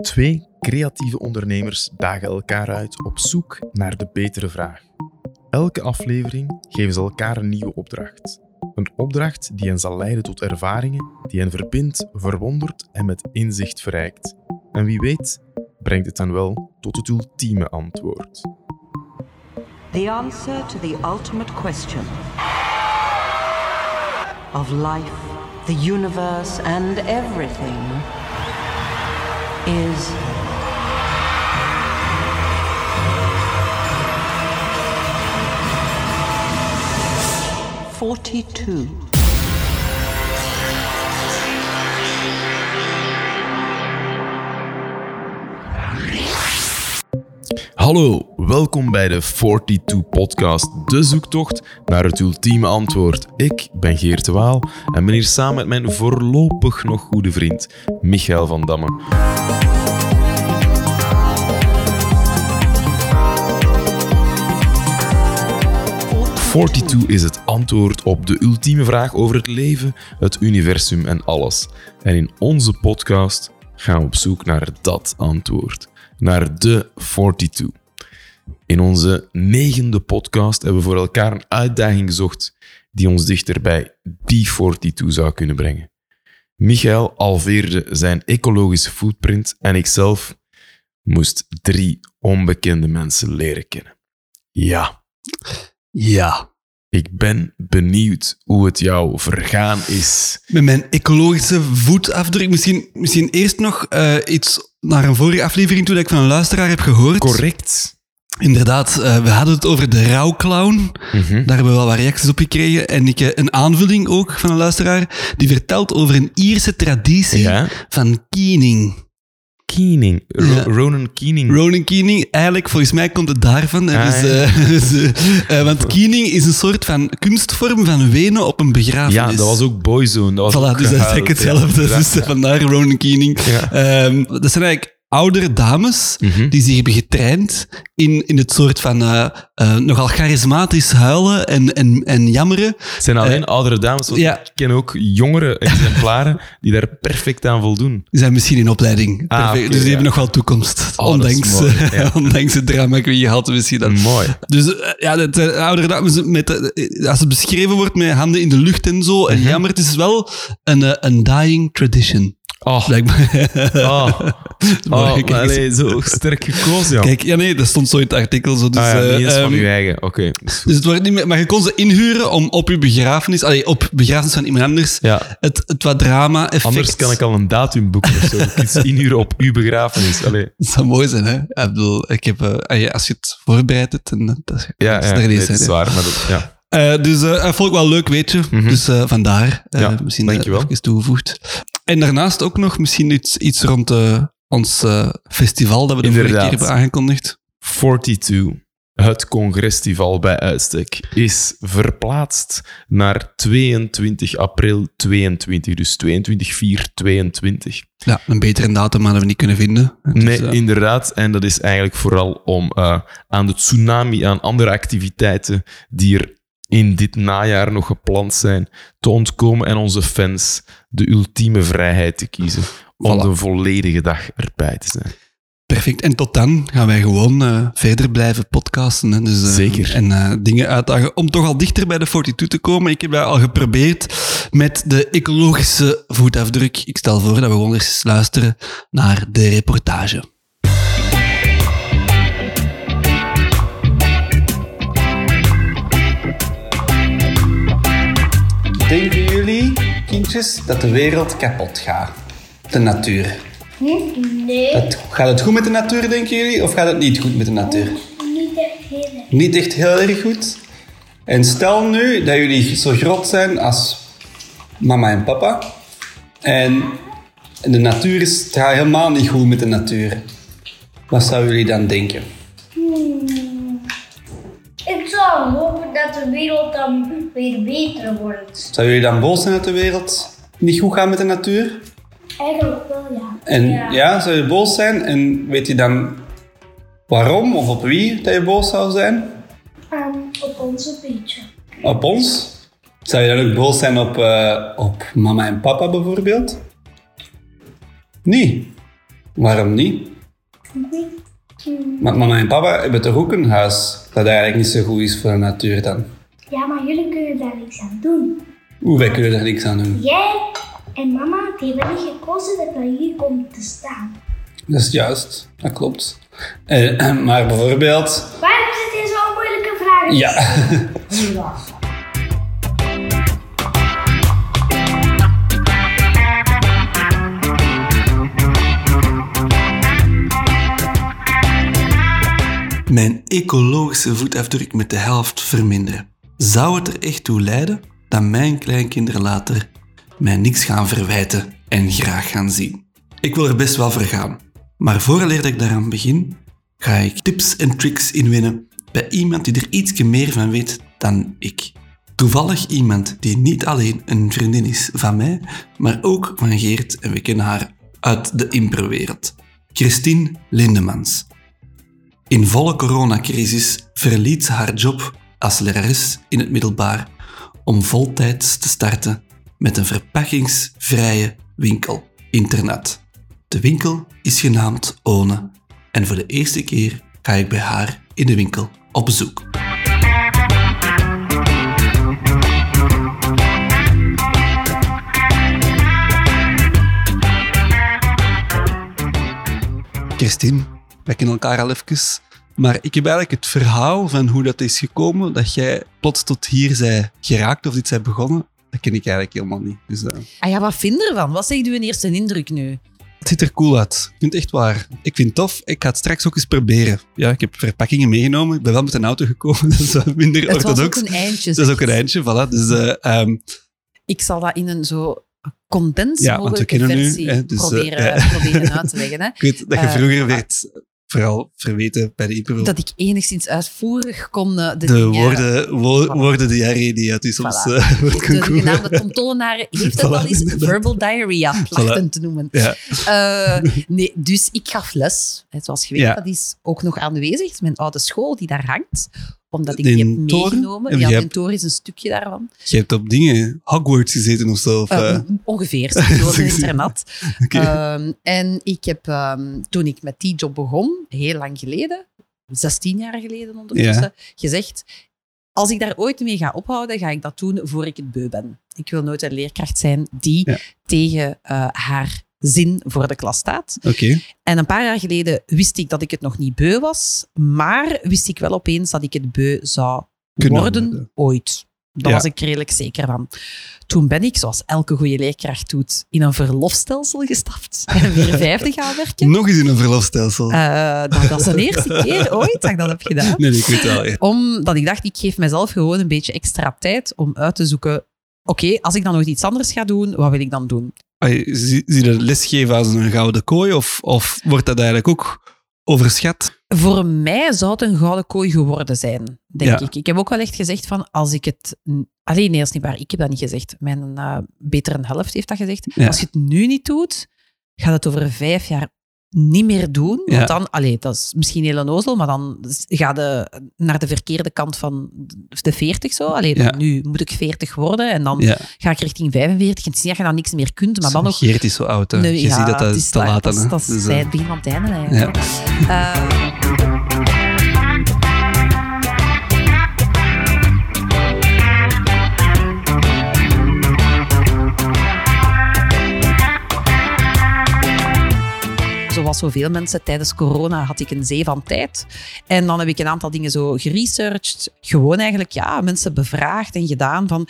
Twee creatieve ondernemers dagen elkaar uit op zoek naar de betere vraag. Elke aflevering geven ze elkaar een nieuwe opdracht. Een opdracht die hen zal leiden tot ervaringen, die hen verbindt, verwondert en met inzicht verrijkt. En wie weet, brengt het dan wel tot het ultieme antwoord. The answer to the ultimate question of life, the universe, and everything is forty-two. Hallo, welkom bij de 42 Podcast, de zoektocht naar het ultieme antwoord. Ik ben Geert de Waal en ben hier samen met mijn voorlopig nog goede vriend Michael van Damme. Forty-two is het antwoord op de ultieme vraag over het leven, het universum en alles. En in onze podcast gaan we op zoek naar dat antwoord, naar de 42. In onze negende podcast hebben we voor elkaar een uitdaging gezocht die ons dichter bij die 42 zou kunnen brengen. Michael alveerde zijn ecologische footprint en ikzelf moest drie onbekende mensen leren kennen. Ja, Ja. ik ben benieuwd hoe het jou vergaan is. Met mijn ecologische voetafdruk. Misschien, misschien eerst nog eh, iets naar een vorige aflevering toe dat ik van een luisteraar heb gehoord. Correct. Inderdaad, eh, we hadden het over de rouwclown. Mhm. Daar hebben we wel wat reacties op gekregen. En ik, eh, een aanvulling ook van een luisteraar die vertelt over een Ierse traditie Ja. van keening. Keening. Ro- Ja. Ronan Keening. Ronan Keening, eigenlijk volgens mij komt het daarvan. Ah, dus, ja. eh, dus, want keening is een soort van kunstvorm van wenen op een begrafenis. ja, dat was ook Boyzone. Dat was Voilà, ook dus dat is eigenlijk hetzelfde. ja. Dus vandaar Ronan Keening. Ehm, dat zijn eigenlijk oudere dames Mhm. die zich hebben getraind in, in het soort van eh, eh, nogal charismatisch huilen en, en, en jammeren. Het zijn alleen oudere dames, want Eh, ja. ik ken ook jongere exemplaren die daar perfect aan voldoen. Die zijn misschien in opleiding. Ah, dus die ja. hebben nog wel toekomst. Oh, ondanks, mooi, eh, ja. ondanks het drama wie je had misschien dat. Mooi. Dus eh, ja, dat zijn oudere dames met, eh, als het beschreven wordt met handen in de lucht en zo, Mhm. en jammer, het is wel een, eh, een dying tradition. Oh, oh, oh allee, zo sterk gekozen, ja. Kijk, ja nee, dat stond zo in het artikel. Zo, dus, ah, ja, eh, niet eens van ehm, uw eigen. Oké. Dus het wordt niet meer, maar je kon ze inhuren om op je begrafenis, allee, op begrafenis van iemand anders, Ja. het, het wat drama-effect. Anders kan ik al een datum boeken of zo. Iets inhuren op uw begrafenis. Allee. Dat zou mooi zijn, hè? Ik bedoel, ik heb, allee, als je het voorbereidt, dan dat is Ja, dat is ja nee, het is hè. waar. Maar dat, ja. Eh, dus eh, dat vond ik wel leuk, weet je. Dus eh, vandaar. Ja, misschien dankjewel. even toegevoegd. En daarnaast ook nog misschien iets, iets rond eh, ons eh, festival dat we de vorige keer hebben aangekondigd. 42, het congresfestival bij uitstek, is verplaatst naar 22 april 22. Dus 22, 4, 22. Ja, een betere datum hadden we niet kunnen vinden. Dus, Nee, eh, inderdaad. En dat is eigenlijk vooral om aan de tsunami, aan andere activiteiten die er in dit najaar nog gepland zijn, te ontkomen en onze fans de ultieme vrijheid te kiezen om Voilà. de volledige dag erbij te zijn. Perfect. En tot dan gaan wij gewoon eh, verder blijven podcasten. Hè. Dus, eh, Zeker. En eh, dingen uitdagen om toch al dichter bij de 42 te komen. Ik heb dat al geprobeerd met de ecologische voetafdruk. Ik stel voor dat we gewoon eens luisteren naar de reportage. Denken jullie, kindjes, dat de wereld kapot gaat? De natuur. Nee, gaat het goed met de natuur, denken jullie? Of gaat het niet goed met de natuur? niet echt heel erg. Niet echt heel erg goed. En stel nu dat jullie zo groot zijn als mama en papa. En de natuur is, het gaat helemaal niet goed met de natuur. Wat zouden jullie dan denken? Ik zou hopen dat de wereld dan weer beter wordt. Zouden jullie dan boos zijn dat de wereld niet goed gaat met de natuur? Eigenlijk wel, ja. En ja, zou je boos zijn? En weet je dan waarom of op wie dat je boos zou zijn? Ehm, op ons een beetje. Op ons? Zou je dan ook boos zijn op, eh, op mama en papa bijvoorbeeld? Nee. Waarom niet? Maar mama en papa hebben toch ook een huis dat eigenlijk niet zo goed is voor de natuur dan? Ja, maar jullie kunnen daar niks aan doen. Hoe, wij kunnen daar niks aan doen. Jij en mama die hebben niet gekozen dat wij hier komen te staan. Dat is juist, dat klopt. Eh, maar bijvoorbeeld... Waarom zit hier zo'n moeilijke vraag? Ja, Mijn ecologische voetafdruk met de helft verminderen. Zou het er echt toe leiden dat mijn kleinkinderen later mij niks gaan verwijten en graag gaan zien? Ik wil er best wel voor gaan. Maar vooraleer ik daaraan begin, ga ik tips en tricks inwinnen bij iemand die er iets meer van weet dan ik. Toevallig iemand die niet alleen een vriendin is van mij, maar ook van Geert en we kennen haar uit de improwereld. Christine Lindemans. In volle coronacrisis verliet ze haar job als lerares in het middelbaar om voltijds te starten met een verpakkingsvrije winkel, internet. De winkel is genaamd One en voor de eerste keer ga ik bij haar in de winkel op bezoek. Christine, wij kennen elkaar al even. Maar ik heb eigenlijk het verhaal van hoe dat is gekomen, dat jij plots tot hier zij geraakt of iets zij begonnen, dat ken ik eigenlijk helemaal niet. Dus eh, Ah ja, wat vind je ervan? Wat zegt uw eerste indruk nu? het ziet er cool uit. Ik vind het echt waar. Ik vind het tof. Ik ga het straks ook eens proberen. Ja, ik heb verpakkingen meegenomen. Ik ben wel met een auto gekomen. Dat is wat minder Het was ook orthodox. een eindje. Dat is ook een eindje, voilà. Dus eh, ehm, Ik zal dat in een zo condens Ja, mogelijke u, versie hè, dus, eh, proberen, proberen uit te leggen. Hè. ik weet dat je vroeger werd vooral verweten bij de impro. Dat ik enigszins uitvoerig kon eh, de, de dingen... woorden, wo Voilà. woorden diarree die uit u soms Voilà. wordt De genaamde Tom Tollenaar heeft het Voilà, al eens verbal diarrhea plachten te noemen. Ja. Eh, nee, dus ik gaf les. Zoals je weet, Ja. dat is ook nog aanwezig. Het mijn oude school die daar hangt. Omdat ik In die heb Toren? meegenomen. En Ja, Toren is een stukje daarvan. Je hebt op dingen, Hogwarts gezeten of zo. Of, Eh, eh, ongeveer, een internat. oké. Ehm, en ik heb, ehm, toen ik met die job begon, heel lang geleden, 16 jaar geleden ondertussen, gezegd, als ik daar ooit mee ga ophouden, ga ik dat doen voor ik het beu ben. Ik wil nooit een leerkracht zijn die Ja. tegen eh, haar zin voor de klas staat. Oké. En een paar jaar geleden wist ik dat ik het nog niet beu was, maar wist ik wel opeens dat ik het beu zou Kunnen worden worden. ooit. Daar Ja. was ik redelijk zeker van. Toen ben ik, zoals elke goede leerkracht doet, in een verlofstelsel gestapt en weer vijfde gaan werken. Nog eens in een verlofstelsel. Eh, dat, dat is de eerste keer ooit dat ik dat heb gedaan. nee, ik weet wel. ja. Omdat ik dacht, ik geef mezelf gewoon een beetje extra tijd om uit te zoeken. Oké, als ik dan nog iets anders ga doen, wat wil ik dan doen? Zie je dat lesgeven als een gouden kooi of, of wordt dat eigenlijk ook overschat? Voor mij zou het een gouden kooi geworden zijn, denk Ja. ik. Ik heb ook wel echt gezegd van, als ik het... Alleen, nee, dat is niet waar. Ik heb dat niet gezegd. Mijn eh, betere helft heeft dat gezegd. Ja. Als je het nu niet doet, gaat het over vijf jaar niet meer doen. Ja. Want dan, allee, dat is misschien heel onnozel, maar dan ga je naar de verkeerde kant van de 40 zo. Allee, Ja. nu moet ik 40 worden en dan Ja. ga ik richting 45. En het is niet dat je dan niks meer kunt, maar dan nog... Geert is zo oud. Hè. Nee, je ziet dat dat is te la- laat Dat, dat is Dus, eh, het begin van het einde eigenlijk. Eh, Zoals zoveel mensen tijdens corona had ik een zee van tijd. En dan heb ik een aantal dingen zo geresearched. Gewoon eigenlijk, ja, mensen bevraagd en gedaan van...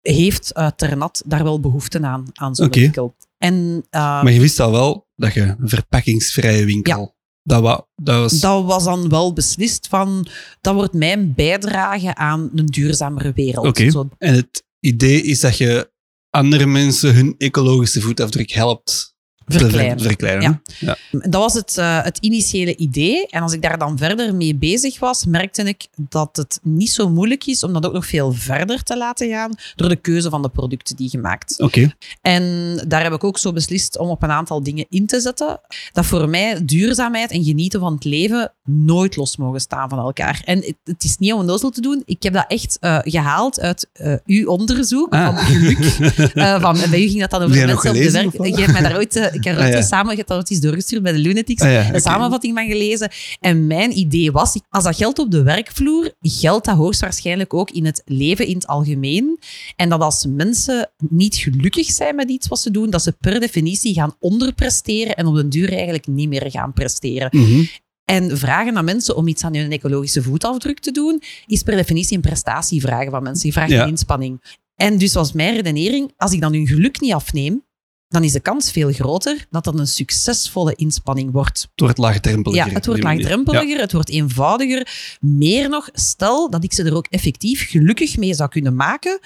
Heeft uh, Ternat daar wel behoefte aan, aan zo'n winkel? En, uh, Maar je wist al wel dat je een verpakkingsvrije winkel... Dat, wa, dat was... dat was dan wel beslist van... Dat wordt mijn bijdrage aan een duurzamere wereld. Oké. En het idee is dat je andere mensen hun ecologische voetafdruk helpt Verkleinen. ver- verkleinen. Ja. Ja. Dat was het, uh, het initiële idee. En als ik daar dan verder mee bezig was, merkte ik dat het niet zo moeilijk is om dat ook nog veel verder te laten gaan door de keuze van de producten die je maakt. Oké. En daar heb ik ook zo beslist om op een aantal dingen in te zetten. Dat voor mij duurzaamheid en genieten van het leven nooit los mogen staan van elkaar. En het, het is niet om onnozel te doen. Ik heb dat echt uh, gehaald uit uh, uw onderzoek Ah. van geluk. Van, bij u ging dat dan over Heb jij de nog mensen op de gelezen, werk. Je hebt mij daar ooit ik heb Ah, ja. samen, hebt dat eens doorgestuurd bij de Lunatics, Ah, ja, een samenvatting van gelezen. En mijn idee was, als dat geldt op de werkvloer, geldt dat hoogstwaarschijnlijk ook in het leven in het algemeen. En dat als mensen niet gelukkig zijn met iets wat ze doen, dat ze per definitie gaan onderpresteren en op den duur eigenlijk niet meer gaan presteren. Mhm. En vragen aan mensen om iets aan hun ecologische voetafdruk te doen, is per definitie een prestatie vragen van mensen. Je vraagt Ja. een inspanning. En dus was mijn redenering, als ik dan hun geluk niet afneem, dan is de kans veel groter dat dat een succesvolle inspanning wordt. Het wordt laagdrempeliger. Ja, het wordt laagdrempeliger, het wordt eenvoudiger. Meer nog, stel dat ik ze er ook effectief gelukkig mee zou kunnen maken,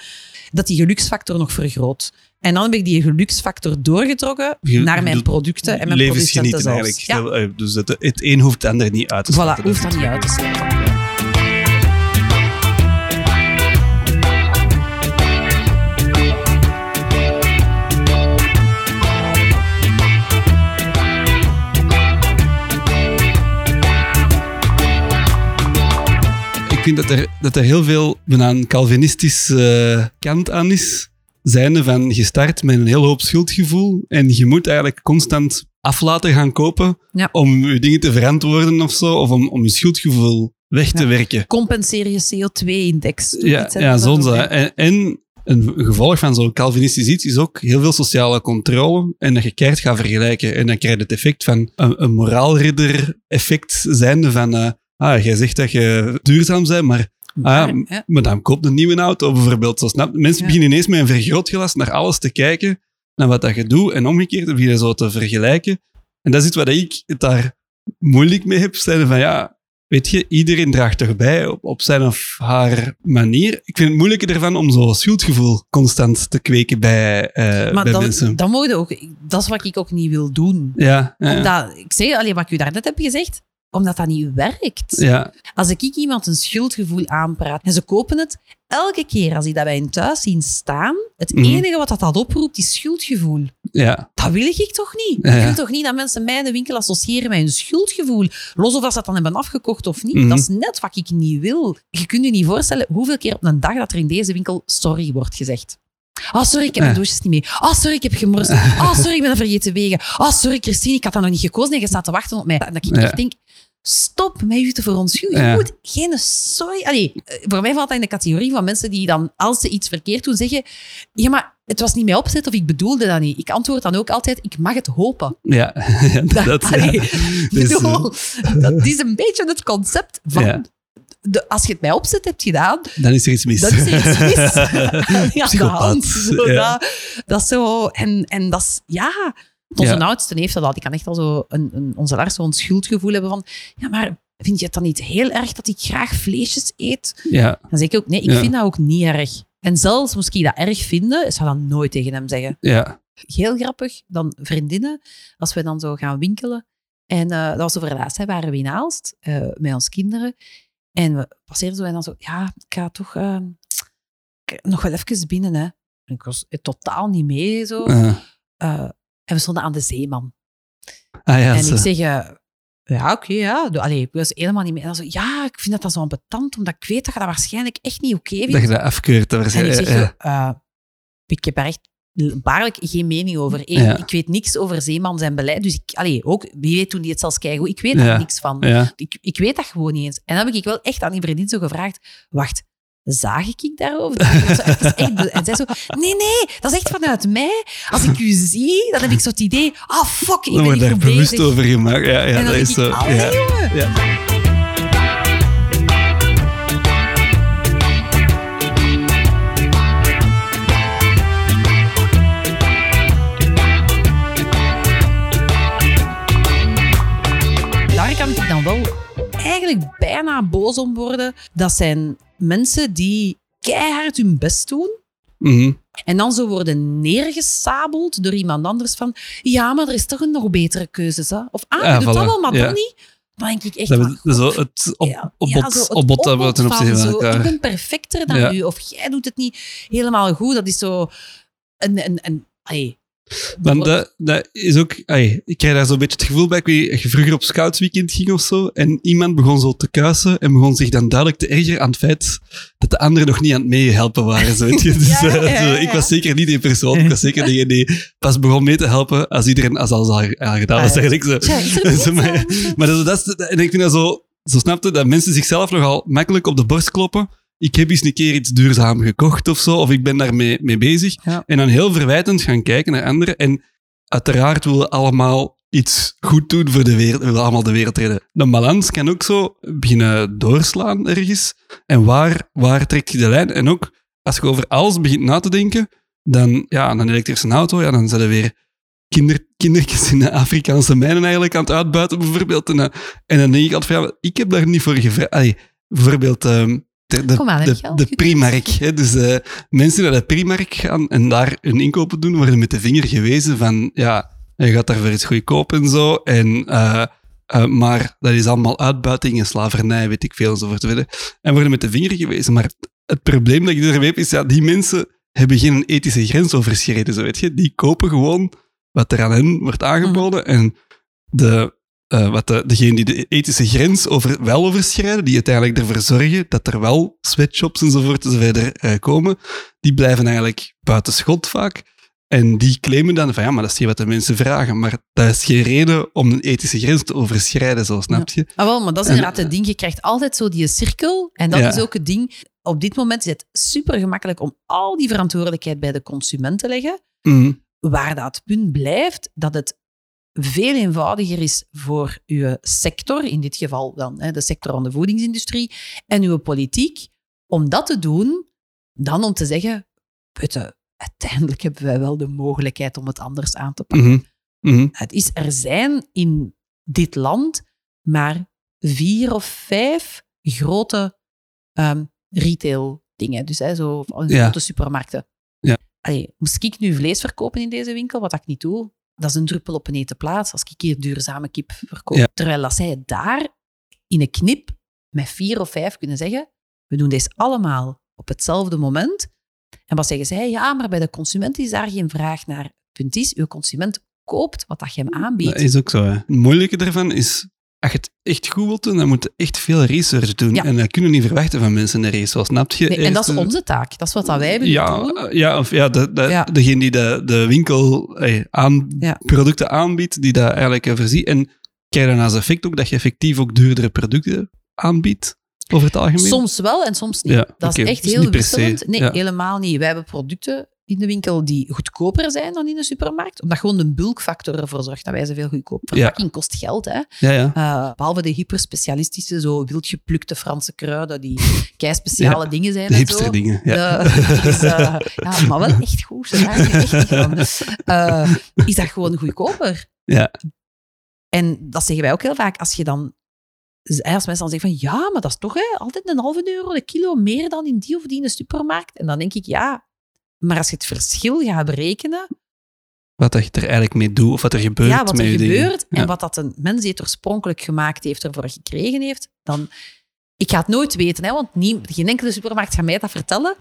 dat die geluksfactor nog vergroot. En dan heb ik die geluksfactor doorgetrokken naar mijn producten en mijn producenten Levensgenieten zelfs. eigenlijk. Ja, eh, Dus het, het een hoeft het ander niet uit te voilà, sluiten. hoeft dat niet uit te sluiten. Vind dat er, dat er heel veel een Calvinistische eh, kant aan is. Zijnde van gestart met een heel hoop schuldgevoel. En je moet eigenlijk constant af laten gaan kopen Ja. om je dingen te verantwoorden of zo. Of om, om je schuldgevoel weg te Ja. werken. Compenseer je CO2-index. Ja, ja zo'n zo. En, en een gevolg van zo'n Calvinistisch iets is ook heel veel sociale controle. En dat je keihard gaat vergelijken. En dan krijg je het effect van een, een moraalridder-effect zijnde van... eh, ah, jij zegt dat je duurzaam bent, maar Ah, ja. maar dan koopt een nieuwe auto bijvoorbeeld. Zo snap, mensen Ja. beginnen ineens met een vergrootglas naar alles te kijken, naar wat dat je doet, en omgekeerd begin je zo te vergelijken. En dat is iets wat ik het daar moeilijk mee heb. Zijn van ja, weet je, iedereen draagt toch bij op, op zijn of haar manier. Ik vind het moeilijker ervan om zo'n schuldgevoel constant te kweken bij, eh, Maar bij dan, mensen. dan mogen ook, dat is wat ik ook niet wil doen. ja, ja, Omdat, ik zeg alleen wat ik u daarnet heb gezegd, omdat dat niet werkt. ja, Als ik iemand een schuldgevoel aanpraat en ze kopen het, elke keer als die dat bij hun thuis zien staan, het Mhm. enige wat dat, dat oproept is schuldgevoel. ja, Dat wil ik toch niet? Ja. Ik wil toch niet dat mensen mij in de winkel associëren met hun schuldgevoel. Los of dat ze dat dan hebben afgekocht of niet. Mhm. Dat is net wat ik niet wil. Je kunt je niet voorstellen hoeveel keer op een dag dat er in deze winkel sorry wordt gezegd. Ah, sorry, ik heb mijn douches niet mee. Ah, sorry, ik heb gemorst. Ah, sorry, ik ben er vergeten wegen. Ah, sorry, Christine, ik had dat nog niet gekozen en je staat te wachten op mij. En dat ik echt denk, stop met je te verontschuldigen. Ja. Je moet geen. Allee, eh, voor mij valt dat in de categorie van mensen die dan, als ze iets verkeerd doen, zeggen ja, maar het was niet mijn opzet of ik bedoelde dat niet. Ik antwoord dan ook altijd, ik mag het hopen. ja. ja, dat, Dat, ja. allee, Dus, eh, bedoel, dat is een beetje het concept van... Ja. De, als je het mij opzet hebt gedaan, dan is er iets mis. dan is er iets mis aan de hand. Zo, ja. dat, dat is zo... En, en dat is... Ja, onze oudste heeft dat al. Die kan echt al zo... Een, een, onze Lars zo'n schuldgevoel hebben van... Ja, maar vind je het dan niet heel erg dat ik graag vleesjes eet? ja, Dan zeg ik ook, nee, ik vind dat ook niet erg. En zelfs moest ik dat erg vinden, zou dat nooit tegen hem zeggen ja, heel grappig. Dan vriendinnen, als we dan zo gaan winkelen. En eh, dat was over laatst, hè, waren we in Aalst eh, met ons kinderen. En we passeerden zo en dan zo, ja, ik ga toch eh, nog wel even binnen. Hè. En ik was totaal niet mee. Zo. En we stonden aan de zeeman. ah ja, en zo. ik zeg, eh, ja, oké, ja. Allee, ik was helemaal niet mee. En dan zo, ja, ik vind dat, dat zo ambetant, omdat ik weet dat je dat waarschijnlijk echt niet oké vindt. dat je dat afkeurt. Dat En ik zeg, ja, eh, ik heb daar echt waarlijk geen mening over. Eén, Ja. Ik weet niks over Zeeman zijn beleid. Dus ik, allee, ook, wie weet toen die het zelfs keigoed. Ik weet daar niks van. Ik, ik weet dat gewoon niet eens. En dan heb ik wel echt aan die vriendin zo gevraagd, wacht, zag ik ik daarover? Dat echt- en zij zo, nee, nee, dat is echt vanuit mij. Als ik u zie, dan heb ik zo het idee, ah, fuck, ik ben je daar bewust bezig. over gemaakt. Ja, ja dat is zo. ja. Ja. Daar kan ik dan wel eigenlijk bijna boos om worden. Dat zijn mensen die keihard hun best doen. Mhm. En dan zo worden neergesabeld door iemand anders van ja, maar er is toch een nog betere keuze. Hè? Of ah, je Ja, doet dat voilà. wel, maar Ja. dan niet. Dan denk ik echt Dat zo het op, ja, ja, zo het opzichte van van zo. Ik ben perfecter dan u, of jij doet het niet helemaal goed. Dat is zo een... een, een Dan dat, dat is ook... ai, ik krijg daar zo'n beetje het gevoel bij, ik weet als je vroeger op scoutsweekend ging of zo, en iemand begon zo te kuisen en begon zich dan duidelijk te ergeren aan het feit dat de anderen nog niet aan het meehelpen waren. Zo, weet je. Dus, Ja, ja, eh, ja, ik was zeker niet die persoon. Ik was zeker degene die pas begon mee te helpen als iedereen als alles al, gedaan was. Ah, eigenlijk zo. Maar, zo? maar dat, en ik vind dat zo, zo snapte dat mensen zichzelf nogal makkelijk op de borst kloppen. Ik heb eens een keer iets duurzaam gekocht of zo, of ik ben daarmee mee bezig. Ja. En dan heel verwijtend gaan kijken naar anderen. En uiteraard willen we allemaal iets goed doen voor de wereld. We willen allemaal de wereld redden. De balans kan ook zo beginnen doorslaan ergens. En waar, waar trekt je de lijn? En ook, als je over alles begint na te denken, dan, ja, een elektrische auto, ja, dan zijn er weer kinder, kindertjes in de Afrikaanse mijnen eigenlijk aan het uitbuiten, bijvoorbeeld. En, en dan denk ik altijd van, ja, ik heb daar niet voor gevraagd. Bijvoorbeeld ehm, de, de, aan? Primark. Hè? Dus eh, mensen naar de Primark gaan en daar hun inkopen doen, worden met de vinger gewezen van, ja, je gaat daarvoor iets goedkoop en zo. En, eh, eh, maar dat is allemaal uitbuiting en slavernij, weet ik veel, enzovoort. En worden met de vinger gewezen. Maar het probleem dat ik ermee heb, is ja, die mensen hebben geen ethische grens overschreden, zo weet je. Die kopen gewoon wat er aan hen wordt aangeboden. En de, eh, wat de, degene die de ethische grens over, wel overschrijden, die uiteindelijk ervoor zorgen dat er wel sweatshops enzovoort enzoverder eh, komen, die blijven eigenlijk buiten schot vaak. En die claimen dan van ja, maar dat is niet wat de mensen vragen. Maar dat is geen reden om een ethische grens te overschrijden, zo snap je? Ah, wel, maar dat is En- inderdaad het ding. Je krijgt altijd zo die cirkel. En dat Ja. is ook het ding. Op dit moment is het super gemakkelijk om al die verantwoordelijkheid bij de consument te leggen. Mhm. Waar dat punt blijft, dat het veel eenvoudiger is voor uw sector, in dit geval dan hè, de sector van de voedingsindustrie, en uw politiek, om dat te doen, dan om te zeggen, putte, uiteindelijk hebben wij wel de mogelijkheid om het anders aan te pakken. Mhm. Mhm. Het is, er zijn in dit land maar vier of vijf grote ehm, retail dingen. Dus hè, zo Ja. grote supermarkten. Ja. Allee, moest ik nu vlees verkopen in deze winkel, wat ik niet doe, dat is een druppel op een hete plaats als ik hier duurzame kip verkoop. Ja. Terwijl dat zij daar in een knip met vier of vijf kunnen zeggen, we doen deze allemaal op hetzelfde moment. En wat zeggen zij? Ja, maar bij de consument is daar geen vraag naar. Het punt is, uw consument koopt wat dat je hem aanbiedt. Dat is ook zo. Hè. Het moeilijke daarvan is, als je het echt goed wilt doen, dan moet je echt veel research doen. Ja. En dat kunnen we niet verwachten van mensen in de race. Zoals snap je? Nee, en dat is eh, onze taak. Dat is wat dat wij willen ja, doen. eh, ja, of ja, de, de, Ja. degene die de, de winkel eh, aan, producten aanbiedt, die dat eigenlijk voorziet. En krijg je dan als effect ook dat je effectief ook duurdere producten aanbiedt, over het algemeen? Soms wel en soms niet. Ja, dat is echt Dus heel wisselend. Nee, helemaal niet. Wij hebben producten in de winkel die goedkoper zijn dan in de supermarkt, omdat gewoon de bulkfactor ervoor zorgt dat wij ze veel goedkoop. Verpakking kost geld, hè. Ja, ja. Eh, behalve de hyperspecialistische, zo wild geplukte Franse kruiden, die kei speciale Ja, dingen zijn De hipster dingen. Ja. De- is, eh, ja, maar wel echt goed. Ze echt niet van. Eh, is dat gewoon goedkoper? Ja. En dat zeggen wij ook heel vaak. Als je dan... Als mensen dan zeggen van, ja, maar dat is toch hè, altijd een halve euro de kilo meer dan in die of die in de supermarkt. En dan denk ik, ja, maar als je het verschil gaat berekenen, Wat dat je er eigenlijk mee doet, of wat er gebeurt ja, wat met er gebeurt en Ja. wat dat een mens die het oorspronkelijk gemaakt heeft ervoor gekregen heeft, dan... Ik ga het nooit weten, hè, want nie, geen enkele supermarkt gaat mij dat vertellen.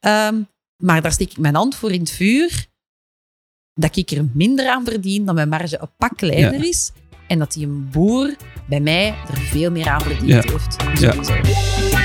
Ehm, maar daar steek ik mijn hand voor in het vuur dat ik er minder aan verdien, dat mijn marge een pak kleiner Ja. is en dat die een boer bij mij er veel meer aan verdiend Ja. heeft. Ja.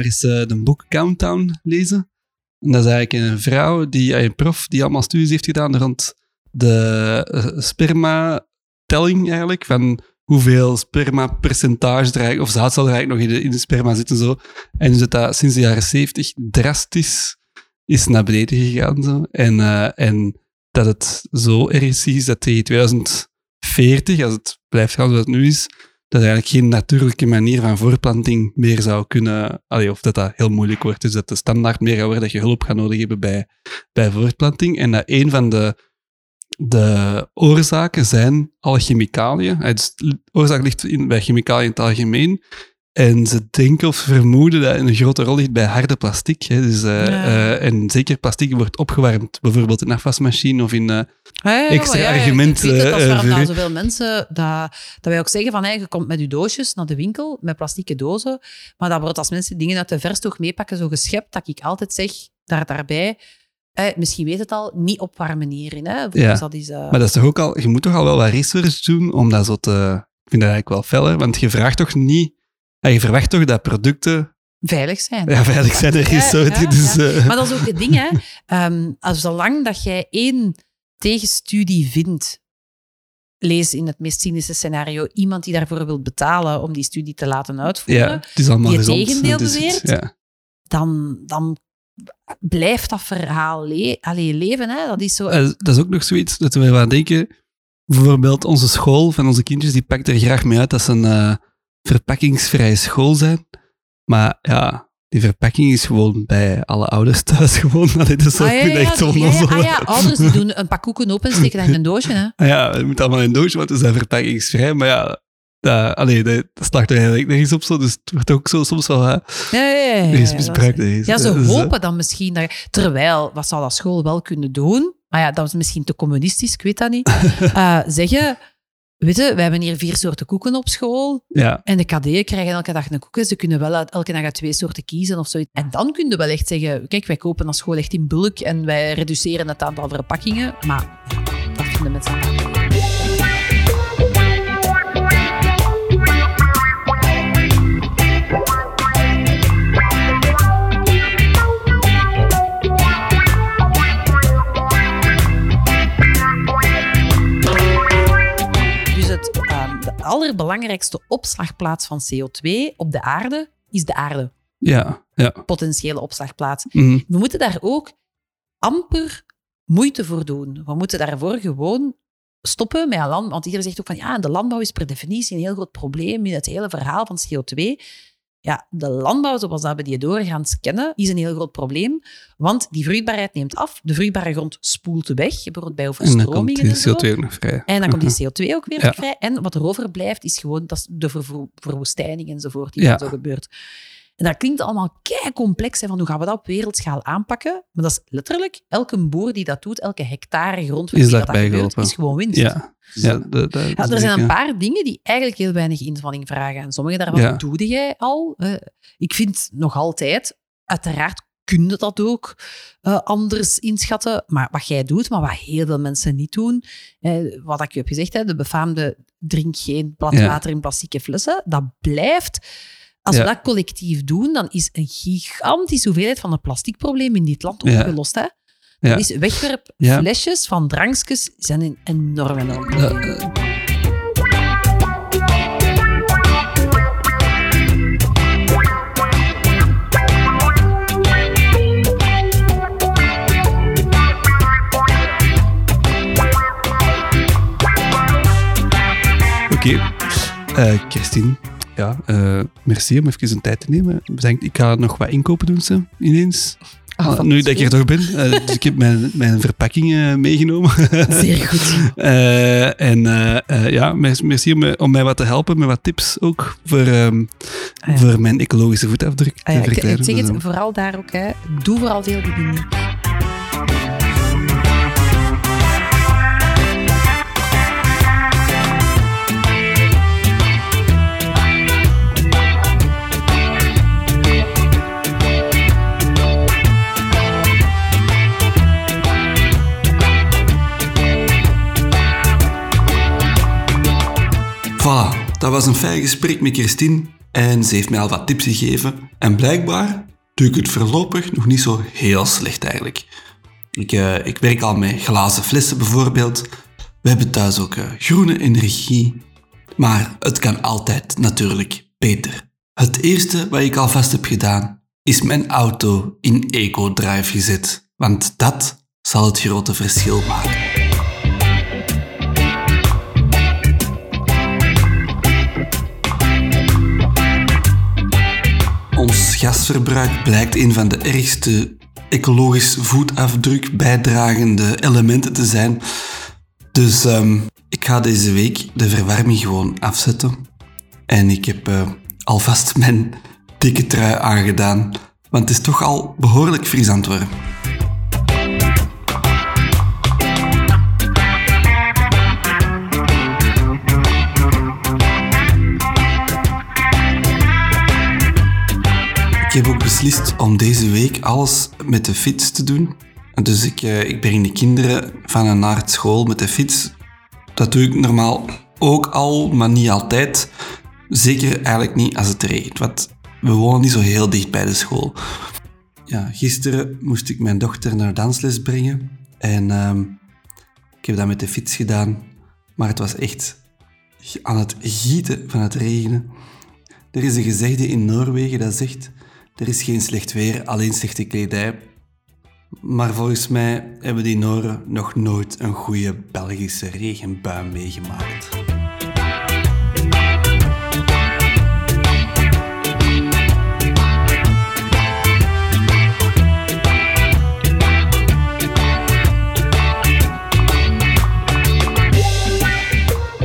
Maar eens eh, de boek Countdown lezen. En dat is eigenlijk een vrouw, die, eh, een prof, die allemaal studies heeft gedaan rond de eh, sperma-telling eigenlijk, van hoeveel sperma-percentage er of zaadcel er eigenlijk nog in de, in de sperma zit en zo. En dus dat dat sinds de jaren 70 drastisch is naar beneden gegaan. Zo. En, en dat het zo erg is dat tegen 2040, als het blijft gaan zoals het nu is, dat er eigenlijk geen natuurlijke manier van voortplanting meer zou kunnen... Allee, of dat dat heel moeilijk wordt. Dus dat de standaard meer gaat worden dat je hulp gaat nodig hebben bij, bij voortplanting. En dat een van de de oorzaken zijn alle chemicaliën. De oorzaak ligt in, bij chemicaliën in het algemeen. En ze denken of vermoeden dat een grote rol ligt bij harde plastic. Hè. Dus, eh, Ja. eh, en zeker plastic wordt opgewarmd, bijvoorbeeld in een afwasmachine of in... eh, Ja, ja, Extra maar ja, ja, argument, Ik dat u. zoveel mensen... Dat, dat wij ook zeggen van, hey, je komt met je doosjes naar de winkel, met plastieke dozen. Maar dat wordt als mensen dingen uit de verstoog meepakken, zo geschept, dat ik altijd zeg, daar, daarbij... eh, misschien weet het al, niet opwarmen hierin. Hè. Ja. dat is, Maar dat is toch ook al... Je moet toch al wel wat research doen om dat zo te... Ik vind dat eigenlijk wel feller, want je vraagt toch niet... ah, Je verwacht toch dat producten veilig zijn. ja, veilig zijn er is. Zo, ja, dus, ja. eh, Maar dat is ook het ding, hè. Ehm, als zolang dat jij één tegenstudie vindt, lees in het meest cynische scenario iemand die daarvoor wil betalen om die studie te laten uitvoeren, het is allemaal die het gezond. tegendeel beweert. Ja. dan, dan blijft dat verhaal le allee, leven. Hè? Dat is zo... Eh, dat is ook nog zoiets dat we aan denken. Bijvoorbeeld onze school van onze kindjes, die pakt er graag mee uit dat ze een eh, verpakkingsvrije school zijn. Maar ja, die verpakking is gewoon bij alle ouders thuis gewoon. Allee, dat is Ah, ja, ja, echt ja, ja, ah, ja, ouders die doen een pak koeken open en steken dat in een doosje. Hè? Ah ja, het moet allemaal in een doosje, want we zijn verpakkingsvrij. Maar ja, dat, allee, dat, slaagt er eigenlijk nergens op zo. Dus het wordt ook zo soms wel... hè, is dat misbruik. er is- Ja, ze dus, eh, hopen dan misschien dat... Terwijl, wat zou dat school wel kunnen doen? Maar ja, dat is misschien te communistisch, ik weet dat niet. Eh, zeggen, weet je, wij hebben hier vier soorten koeken op school. Ja, En de KD'en krijgen elke dag een koeken. Ze kunnen wel uit, elke dag uit twee soorten kiezen of zoiets. En dan kun je wel echt zeggen, kijk, wij kopen als school echt in bulk en wij reduceren het aantal verpakkingen. Maar dat vinden mensen niet. Allerbelangrijkste opslagplaats van CO2 op de aarde is de aarde. ja, ja. Potentiële opslagplaats. Mhm. We moeten daar ook amper moeite voor doen. We moeten daarvoor gewoon stoppen met land. Want iedereen zegt ook van ja, de landbouw is per definitie een heel groot probleem in het hele verhaal van CO2. Ja, de landbouw zoals dat we die doorgaans kennen, is een heel groot probleem. Want die vruchtbaarheid neemt af. De vruchtbare grond spoelt weg, bijvoorbeeld bij En dan komt overstromingen die en zo. CO2 ook nog vrij. En dan komt die CO2 ook weer Ja. vrij. En wat er overblijft, is gewoon dat is de verwoestijning enzovoort die Ja. dan zo gebeurt. En dat klinkt allemaal kei complex, hè, van hoe gaan we dat op wereldschaal aanpakken? Maar dat is letterlijk, elke boer die dat doet, elke hectare grond Is die dat, dat gebeurt, is gewoon winst. Ja, ja, dat- dat- dat Ja, is er zijn een paar dingen die eigenlijk heel weinig inspanning vragen. En sommige daarvan Ja. doe jij al. Ik vind nog altijd, uiteraard kun je dat ook eh, anders inschatten. Maar wat jij doet, maar wat heel veel mensen niet doen, eh, wat ik je heb gezegd, hè, de befaamde drink geen plat Ja. water in plastieke flessen, dat blijft. Als Ja. we dat collectief doen, dan is een gigantische hoeveelheid van het plasticprobleem in dit land opgelost. Hè? Ja. Dus wegwerp Ja. flesjes van drankjes zijn een enorm, enorm probleem. Eh, eh, Oké, Eh, Christine. Ja, eh, merci om even een tijd te nemen. Ik ga nog wat inkopen doen, ze, ineens. Ah, Ah, nu dat ik er toch ben. Eh, dus ik heb mijn, mijn verpakking eh, meegenomen. Zeer goed. En ja, merci, om, mij- om mij wat te helpen met wat tips ook voor, ehm, Ah, ja. voor mijn ecologische voetafdruk Ah ja, ik, zeg het vooral daar ook. Hè. Doe vooral veel dingen Voilà, dat was een fijn gesprek met Christine en ze heeft mij al wat tips gegeven. En blijkbaar doe ik het voorlopig nog niet zo heel slecht eigenlijk. Ik, eh, ik werk al met glazen flessen bijvoorbeeld. We hebben thuis ook eh, groene energie. Maar het kan altijd natuurlijk beter. Het eerste wat ik alvast heb gedaan, is mijn auto in eco-drive gezet. Want dat zal het grote verschil maken. Ons gasverbruik blijkt een van de ergste ecologisch voetafdruk bijdragende elementen te zijn. Dus ehm, ik ga deze week de verwarming gewoon afzetten. En ik heb eh, alvast mijn dikke trui aangedaan. Want het is toch al behoorlijk fris aan het worden. Ik heb ook beslist om deze week alles met de fiets te doen. Dus ik, eh, ik breng de kinderen van en naar school met de fiets. Dat doe ik normaal ook al, maar niet altijd. Zeker eigenlijk niet als het regent, want we wonen niet zo heel dicht bij de school. Ja, gisteren moest ik mijn dochter naar dansles brengen. En ehm, ik heb dat met de fiets gedaan. Maar het was echt aan het gieten van het regenen. Er is een gezegde in Noorwegen dat zegt... Er is geen slecht weer, alleen slechte kledij. Maar volgens mij hebben die Noren nog nooit een goede Belgische regenbui meegemaakt.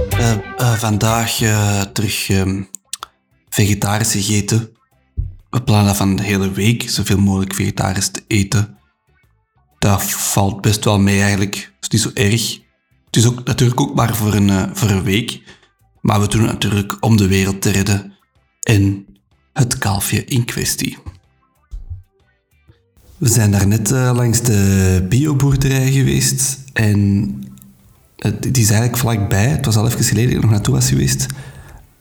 Eh, eh, vandaag eh, terug ehm, vegetarisch gegeten. We plannen van de hele week zoveel mogelijk vegetarisch te eten. Dat valt best wel mee eigenlijk. Het is niet zo erg. Het is ook natuurlijk ook maar voor een, eh, voor een week. Maar we doen het natuurlijk om de wereld te redden. En het kalfje in kwestie. We zijn daarnet net langs de bioboerderij geweest. En het, is eigenlijk vlakbij. Het was al even geleden dat ik nog naartoe was geweest.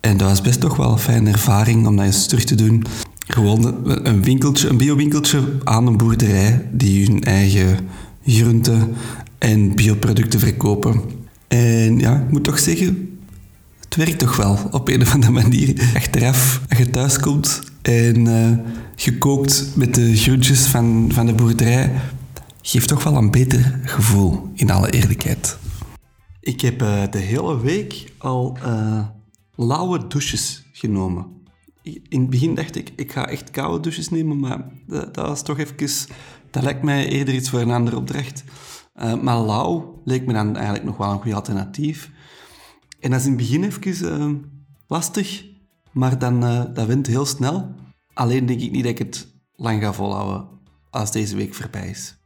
En dat was best toch wel een fijne ervaring om dat eens terug te doen. Gewoon een winkeltje, een biowinkeltje aan een boerderij die hun eigen groenten en bioproducten verkopen. En ja, ik moet toch zeggen, het werkt toch wel op een of andere manier. Achteraf, als je thuis komt en uh, gekookt met de groentjes van, van de boerderij, geeft toch wel een beter gevoel, in alle eerlijkheid. Ik heb uh, de hele week al uh, lauwe douches genomen in het begin dacht ik, ik ga echt koude douches nemen, maar dat, dat was toch even... Dat lijkt mij eerder iets voor een andere opdracht. Uh, maar lauw leek me dan eigenlijk nog wel een goed alternatief. En dat is in het begin even uh, lastig, maar dan, uh, dat wint heel snel. Alleen denk ik niet dat ik het lang ga volhouden als deze week voorbij is.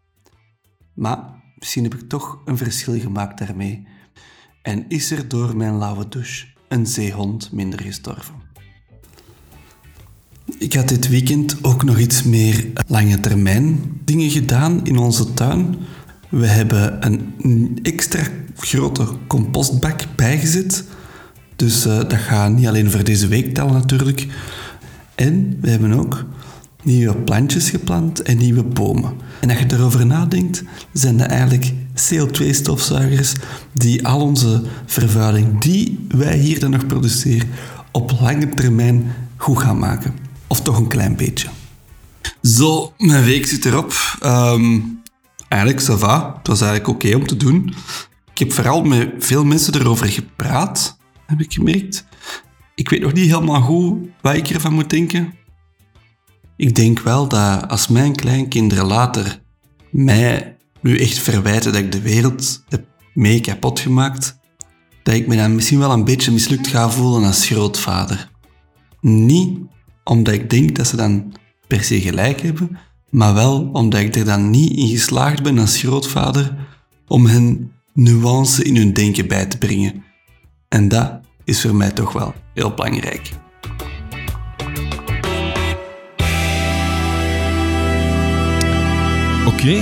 Maar misschien heb ik toch een verschil gemaakt daarmee. En is er door mijn lauwe douche een zeehond minder gestorven. Ik had dit weekend ook nog iets meer lange termijn dingen gedaan in onze tuin. We hebben een extra grote compostbak bijgezet. Dus uh, dat gaat niet alleen voor deze week tellen natuurlijk. En we hebben ook nieuwe plantjes geplant en nieuwe bomen. En als je erover nadenkt, zijn dat eigenlijk CO2-stofzuigers die al onze vervuiling die wij hier dan nog produceren op lange termijn goed gaan maken. Of toch een klein beetje. Zo, mijn week zit erop. Um, eigenlijk, ça va. Het was eigenlijk oké om te doen. Ik heb vooral met veel mensen erover gepraat, heb ik gemerkt. Ik weet nog niet helemaal goed wat ik ervan moet denken. Ik denk wel dat als mijn kleinkinderen later mij nu echt verwijten dat ik de wereld heb mee kapot gemaakt, dat ik me dan misschien wel een beetje mislukt ga voelen als grootvader. Niet omdat ik denk dat ze dan per se gelijk hebben, maar wel omdat ik er dan niet in geslaagd ben als grootvader om hen nuance in hun denken bij te brengen. En dat is voor mij toch wel heel belangrijk. Oké,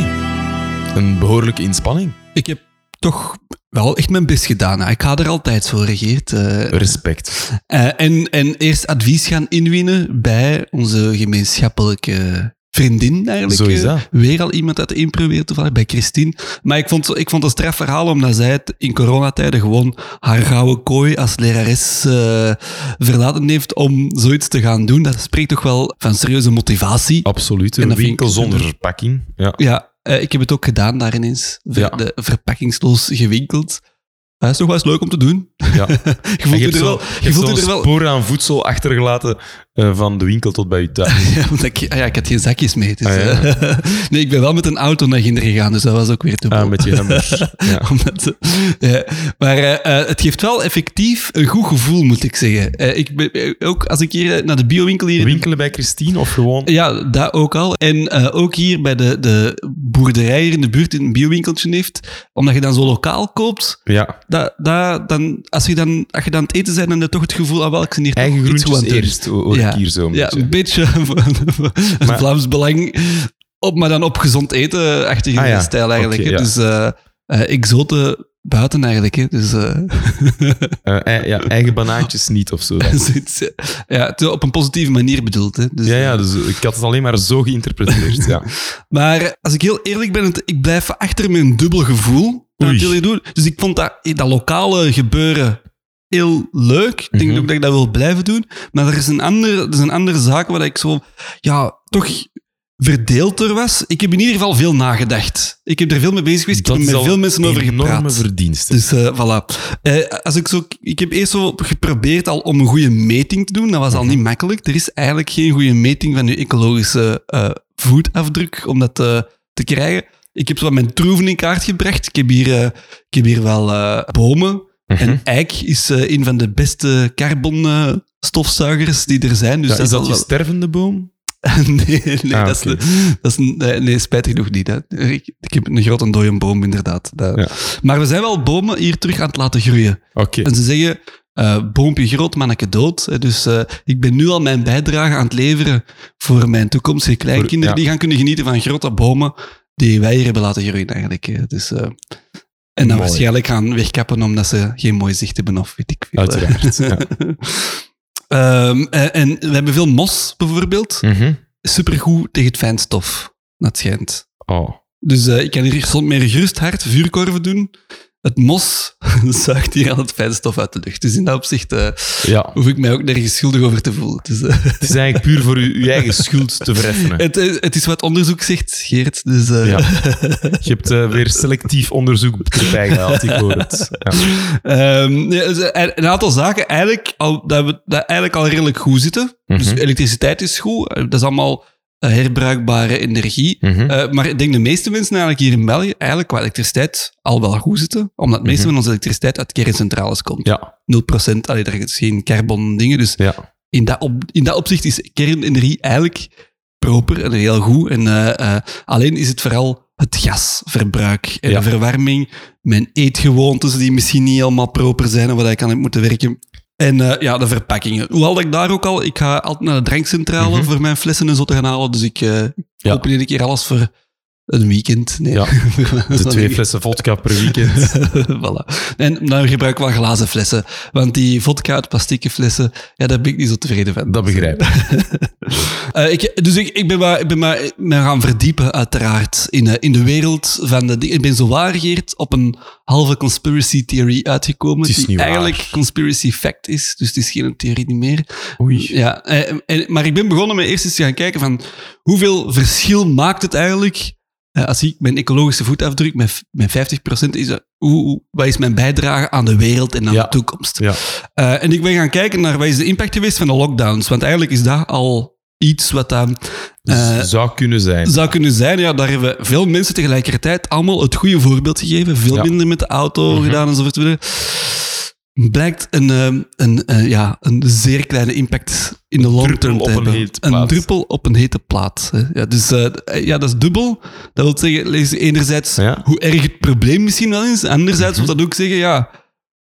een behoorlijke inspanning. Ik heb toch wel echt mijn best gedaan. Ik ga er altijd voor, Geert. Uh, Respect. Uh, en, en eerst advies gaan inwinnen bij onze gemeenschappelijke vriendin eigenlijk. Zo is dat. weer al iemand uit de impro toevallig, bij Christine. Maar ik vond, ik vond het een straf verhaal, omdat zij het in coronatijden gewoon haar gouden kooi als lerares uh, verlaten heeft om zoiets te gaan doen. Dat spreekt toch wel van serieuze motivatie. Absoluut. Een winkel zonder verpakking. Ja. ja uh, ik heb het ook gedaan daar ineens. Ver, ja. de verpakkingsloos gewinkeld. dat is toch wel eens leuk om te doen. Ja. je voelt je er wel... je voelt er wel... sporen aan voedsel achtergelaten eh, van de winkel tot bij je thuis. Ja, omdat ik, ah ja, ik had geen zakjes mee. Dus, Ah, ja. eh, nee, ik ben wel met een auto naar Ginder gegaan, dus dat was ook weer te Ah, met je hammer. Ja. Omdat, ja. Maar het geeft wel effectief een goed gevoel, moet ik zeggen. Ik ben, ook als ik hier naar de biowinkel hier... Winkelen bij Christine of gewoon... Ja, dat ook al. En ook hier bij de, de boerderij hier in de buurt een biowinkeltje heeft. Omdat je dan zo lokaal koopt, Ja, dat, dat, dan, als, je dan, als je dan aan het eten bent, dan heb je toch het gevoel, ah, wel, ik ben hier eigen groentjes doen. Ik hier zo een ja, beetje. een beetje een Maar- Vlaams belang, op, maar dan op gezond eten achtige Ah ja, stijl eigenlijk. ja. Dus eh eh, exoten buiten eigenlijk. Hè. Dus, eh, Eh, ja, eigen banaantjes niet of zo. eh, ja, op een positieve manier bedoeld. Hè. Dus, Ja, ja, eh, dus ik had het alleen maar zo geïnterpreteerd. Ja. Maar als ik heel eerlijk ben, het- ik blijf achter een dubbel gevoel. Wil je doen. Dus ik vond dat, dat lokale gebeuren heel leuk. Ik denk Mhm. ook dat ik dat wil blijven doen. Maar er is een andere, er is een andere zaak waar ik zo, ja, toch verdeeld door was. Ik heb in ieder geval veel nagedacht. Ik heb er veel mee bezig geweest. Ik heb er met veel mensen over enorme gepraat. verdienste. Dus eh, voilà. Eh, als ik, zo, ik heb eerst zo geprobeerd al om een goede meting te doen. Dat was al niet makkelijk. Er is eigenlijk geen goede meting van je ecologische eh, voetafdruk om dat te krijgen. Ik heb zo wat mijn troeven in kaart gebracht. Ik heb hier, ik heb hier wel eh, Mhm. En eik is eh, een van de beste carbonstofzuigers die er zijn. Dus Ja, is dat je wel- stervende boom? nee, nee, Ah, dat, is, dat is nee, nee, spijtig genoeg niet. Hè. Ik, ik heb een grote dode boom, inderdaad. Dat- Ja. Maar we zijn wel bomen hier terug aan het laten groeien. En ze zeggen, eh, boompje groot, manneke dood. Hè. Dus eh, ik ben nu al mijn bijdrage aan het leveren voor mijn toekomstige kleinkinderen. ja. Die gaan kunnen genieten van grote bomen die wij hier hebben laten groeien eigenlijk. Dus, eh, en dan Mooi. waarschijnlijk gaan wegkappen omdat ze geen mooi zicht hebben of weet ik veel. Uiteraard, ja. Ehm, en, en we hebben veel mos bijvoorbeeld Mhm. supergoed tegen het fijnstof, dat schijnt. Oh. Dus eh, ik kan hier soms met een gerust hart vuurkorven doen. Het mos zuigt hier al het fijnstof uit de lucht. Dus in dat opzicht eh, Ja. hoef ik mij ook nergens schuldig over te voelen. Dus, Het is eigenlijk puur voor u, uw eigen schuld te vereffenen. het, eh, het is wat onderzoek zegt, Geert. Dus, Ja. Je hebt weer selectief onderzoek erbij gehaald, ik hoor het. Ja. Ehm, dus, een aantal zaken eigenlijk al, dat we dat eigenlijk al redelijk goed zitten. Dus Mhm. elektriciteit is goed. Dat is allemaal herbruikbare energie. Mhm. Eh, maar ik denk de meeste mensen eigenlijk hier in België eigenlijk qua elektriciteit al wel goed zitten. Omdat de meeste Mhm. van onze elektriciteit uit kerncentrales komt. Ja, 0%, allee, daar is geen carbon dingen. Dus ja. in dat, op, in dat opzicht is kernenergie eigenlijk proper en heel goed. En, eh, eh, alleen is het vooral het gasverbruik en Ja. de verwarming, mijn eetgewoontes die misschien niet helemaal proper zijn en waar ik aan heb moeten werken. En eh, ja, de verpakkingen. Hoewel dat ik daar ook al... Ik ga altijd naar de drankcentrale Mhm. voor mijn flessen en zo te gaan halen. Dus ik eh Ja. koop iedere keer alles voor een weekend. Nee. Ja, De twee flessen vodka per weekend. voilà. En dan gebruik ik wel glazen flessen. Want die vodka uit plastieke flessen, ja, daar ben ik niet zo tevreden van. Dat begrijp ik. Eh, ik, dus ik, ik ben maar, ik ben maar me gaan verdiepen, uiteraard, in, eh, in de wereld van de. Ik ben zo waargeerd op een halve conspiracy theory uitgekomen, Het is die waar. eigenlijk conspiracy fact is. Dus het is geen theorie niet meer. Oei. Ja, eh, en, maar ik ben begonnen met eerst eens te gaan kijken van hoeveel verschil maakt het eigenlijk als ik mijn ecologische voetafdruk met, met 50% is, eh, hoe, wat is mijn bijdrage aan de wereld en aan Ja. de toekomst? Ja. Eh, en ik ben gaan kijken naar wat is de impact geweest van de lockdowns. Want eigenlijk is dat al iets wat dan eh, zou kunnen zijn. zou kunnen zijn. Ja, daar hebben veel mensen tegelijkertijd allemaal het goede voorbeeld gegeven. Veel Ja. minder met de auto Mhm. gedaan enzovoort. Blijkt een, ehm, een, eh, ja, een zeer kleine impact in de long term te hebben. Een druppel op een hete plaat. Ja, dus eh, ja, dat is dubbel. Dat wil zeggen, enerzijds Ja. hoe erg het probleem misschien wel is. Anderzijds Mhm. wil dat ook zeggen, ja,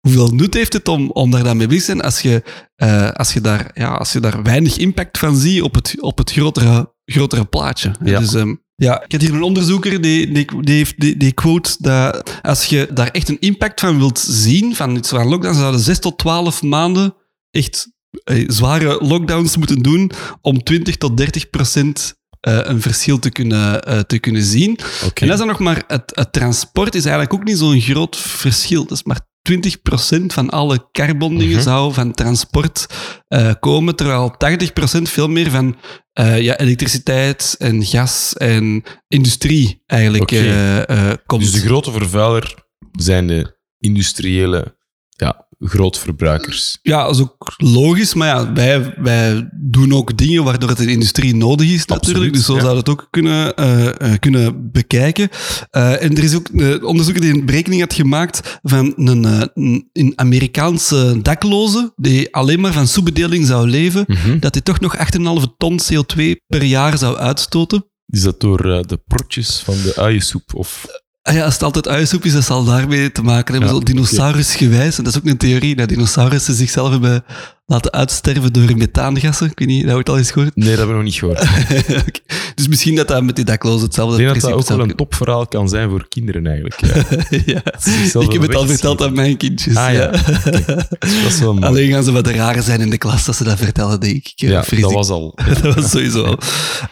hoeveel nut heeft het om, om daar dan mee bezig te zijn als je, eh, als, je daar, ja, als je daar weinig impact van ziet op het, op het grotere, grotere plaatje. Ja. Dus, ja, ik had hier een onderzoeker die, die, die, heeft, die, die quote dat als je daar echt een impact van wilt zien, van iets van lockdown, zouden 6 tot 12 maanden echt eh, zware lockdowns moeten doen om 20 tot 30 procent eh, een verschil te kunnen, eh, te kunnen zien. En dat is dan nog maar, het, het transport is eigenlijk ook niet zo'n groot verschil. Dat is maar 20% van alle carbondingen Mhm. zou van transport eh, komen, terwijl 80% veel meer van eh, ja, elektriciteit en gas en industrie eigenlijk Oké. eh, komt. Dus de grote vervuiler zijn de industriële grootverbruikers. Ja, dat is ook logisch, maar ja, wij, wij doen ook dingen waardoor het in de industrie nodig is natuurlijk. Dus zo ja. zou dat ook kunnen, eh, eh, kunnen bekijken. Eh, en er is ook een onderzoek die een berekening had gemaakt van een, een, Amerikaanse dakloze die alleen maar van soepbedeling zou leven, Mhm. dat hij toch nog 8,5 ton CO2 per jaar zou uitstoten. Is dat door de protjes van de uiensoep? Of... Ah ja, als het altijd uiensoep is, dat zal daarmee te maken hebben. Ja, zo dinosaurusgewijs. En dat is ook een theorie, dat dinosaurussen zichzelf hebben laten uitsterven door methaangassen. Ik weet niet, dat wordt al eens gehoord. Nee, dat hebben we nog niet gehoord. Dus misschien dat dat met die daklozen hetzelfde Ik denk dat dat ook wel een topverhaal kan zijn voor kinderen eigenlijk. Ja. ja. Ik heb het al verteld aan mijn kindjes. Ah ja, dat is wel mooi. Alleen gaan ze wat raar zijn in de klas als ze dat vertellen, denk ik. ja, Vrees dat was al. dat was sowieso al.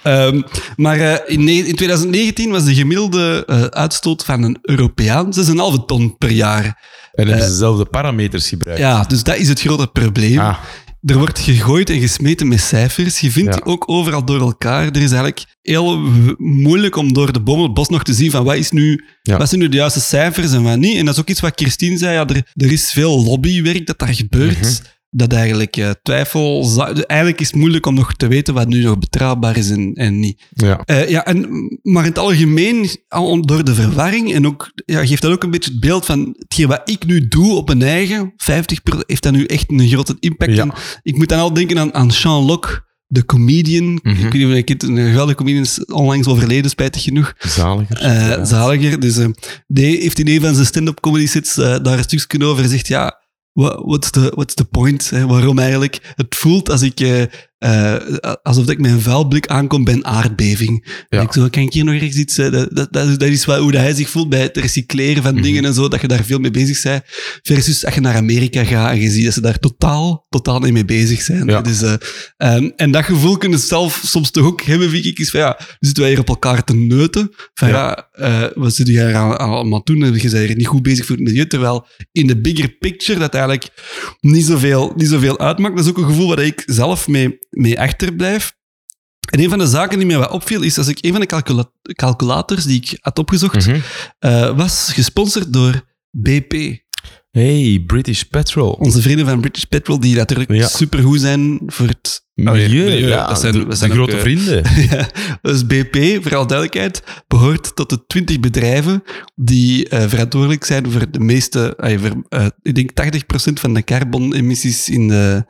Ehm, maar eh, in 2019 was de gemiddelde eh, uitstoot van een Europeaan 6,5 ton per jaar. En hebben ze dezelfde parameters gebruikt. Ja, dus dat is het grote probleem. Ah, Er wordt gegooid en gesmeten met cijfers. Je vindt Ja. die ook overal door elkaar. Er is eigenlijk heel moeilijk om door de boom het bos nog te zien van wat, is nu, Ja. wat zijn nu de juiste cijfers en wat niet. En dat is ook iets wat Christine zei. Ja, er, er is veel lobbywerk dat daar gebeurt. Mhm. Dat eigenlijk eh, twijfel... Eigenlijk is het moeilijk om nog te weten wat nu nog betrouwbaar is en, en niet. ja. Eh, ja, en, maar in het algemeen, al door de verwarring, en ook, ja, geeft dat ook een beetje het beeld van hetgeen wat ik nu doe op mijn eigen, 50 heeft dat nu echt een grote impact. Ja. En ik moet dan al denken aan, aan Sean Locke, de comedian. Ik weet niet of kent, een geweldige comedian, is onlangs overleden, spijtig genoeg. Zaliger. Eh, Ja. zaliger. Dus die heeft in een van zijn stand-up comedy sets daar een stukje over gezegd, ja, what's the, what's the point? Hè? Waarom eigenlijk? Het voelt als ik, eh, alsof ik met een vuilblik aankom bij een aardbeving. Ja. En ik zo, kan ik hier nog ergens iets... eh, dat, dat, dat, is- wel hoe hij zich voelt bij het recycleren van Mhm. dingen en zo, dat je daar veel mee bezig bent. Versus als je naar Amerika gaat en je ziet dat ze daar totaal, totaal niet mee bezig zijn. Ja. Dus, eh, ehm, en dat gevoel kunnen ze zelf soms toch ook hebben, vind ik, is van ja, we zitten wij hier op elkaar te neuten. Van ja, Ja. wat zit je hier aan- aan- allemaal doen? En je bent hier niet goed bezig voor het milieu, terwijl in de bigger picture dat eigenlijk niet zoveel, niet zoveel uitmaakt. Dat is ook een gevoel waar ik zelf mee, mee achterblijf. En een van de zaken die mij wat opviel, is als ik een van de calcula- calculators die ik had opgezocht, Mhm. eh, was gesponsord door BP. Hey, British Petrol. Onze vrienden van British Petrol, die natuurlijk Ja. supergoed zijn voor het Milieu, ja, dat zijn- de, dat de zijn ook, grote vrienden. ja, dus BP, voor alle duidelijkheid, behoort tot de 20 bedrijven die eh, verantwoordelijk zijn voor de meeste, voor, eh, ik denk 80% van de carbonemissies in de,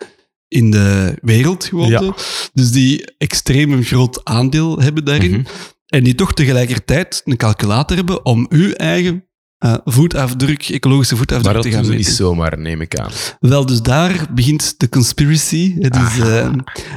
in de wereld. Ja. zo. Dus die extreem een groot aandeel hebben daarin. Mhm. En die toch tegelijkertijd een calculator hebben om uw eigen eh, voetafdruk, ecologische Maar voetafdruk dat te gaan ze niet meten. zomaar, neem ik aan. Wel, dus daar begint de conspiracy. Eh,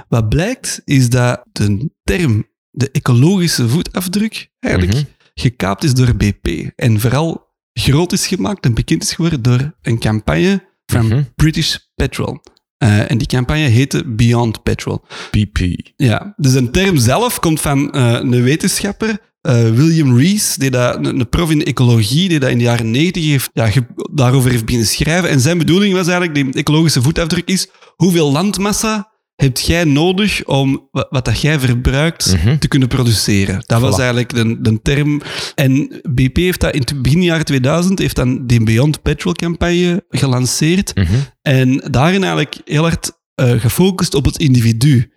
wat blijkt, is dat de term de ecologische voetafdruk eigenlijk Mhm. gekaapt is door BP. En vooral groot is gemaakt en bekend is geworden door een campagne van Mhm. British Petrol. Eh, en die campagne heette Beyond Petrol. PP. Ja, dus een term zelf komt van eh, een wetenschapper, eh, William Rees, die dat, een, een prof in de ecologie, die dat in de jaren 90 heeft, ja, ge- daarover heeft beginnen schrijven. En zijn bedoeling was eigenlijk, die ecologische voetafdruk is, hoeveel landmassa hebt jij nodig om wat, dat jij verbruikt Mhm. te kunnen produceren? Dat was eigenlijk de, de term. En BP heeft dat in het begin jaren 2000 heeft dan die Beyond Petrol campagne gelanceerd. Mhm. En daarin eigenlijk heel hard eh, gefocust op het individu.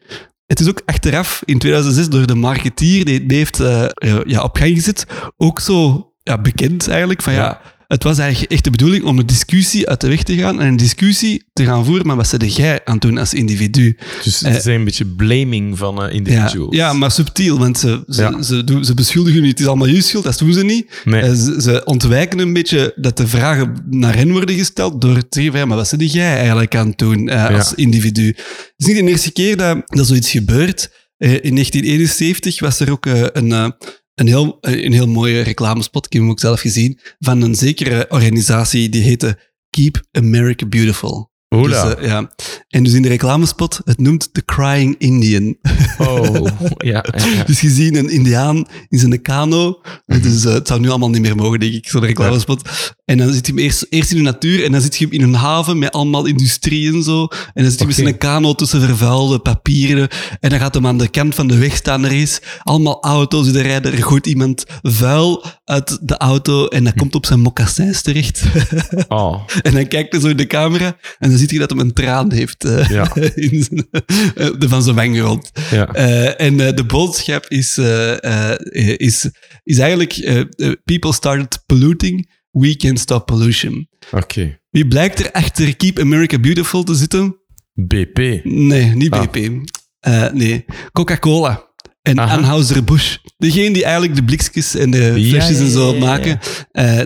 Het is ook achteraf, in 2006, door de marketeer die die heeft eh, eh, ja, op gang gezet, ook zo ja, bekend eigenlijk van ja. Het was eigenlijk echt de bedoeling om een discussie uit de weg te gaan en een discussie te gaan voeren, maar wat zit jij aan doen als individu? Dus Eh, het is een beetje blaming van eh, Ja, individuals. ja, maar subtiel, want ze, ze, Ja. ze, doen, ze beschuldigen niet, het is allemaal je schuld, dat doen ze niet. Nee. Eh, ze, ze ontwijken een beetje dat de vragen naar hen worden gesteld door te zeggen, maar wat zit jij eigenlijk aan doen eh, als individu? Het is niet de eerste keer dat, dat zoiets gebeurt. Eh, in 1971 was er ook eh, een, eh, een, heel, een heel mooie reclamespot, ik heb hem ook zelf gezien, van een zekere organisatie die heette Keep America Beautiful. Hola. Dus, eh, ja. En dus in de reclamespot, het noemt The Crying Indian. Oh, ja. Dus je ziet een indiaan in zijn kano. Dus het zou nu allemaal niet meer mogen, denk ik, zo'n reclamespot. En dan zit hij hem eerst, eerst in de natuur en dan zit je hem in een haven met allemaal industrie en zo. En dan zit hij met zijn kano tussen vervuilde papieren. En dan gaat hem aan de kant van de weg staan. Er is allemaal auto's die er rijden. Er gooit iemand vuil uit de auto en dat komt op zijn mocassins terecht. Oh, En dan kijkt hij zo in de camera en dan ziet hij dat hij een traan heeft eh, Ja. in zijn, eh, van zijn wang ja. Eh, en de boodschap is, is, is eigenlijk: people started polluting, we can stop pollution. Oké. Wie blijkt er achter Keep America Beautiful te zitten? BP. Nee, niet Ah. BP. Nee, Coca-Cola. En Aha. Anheuser-Busch. Degene die eigenlijk de blikjes en de Ja, flesjes en zo maken.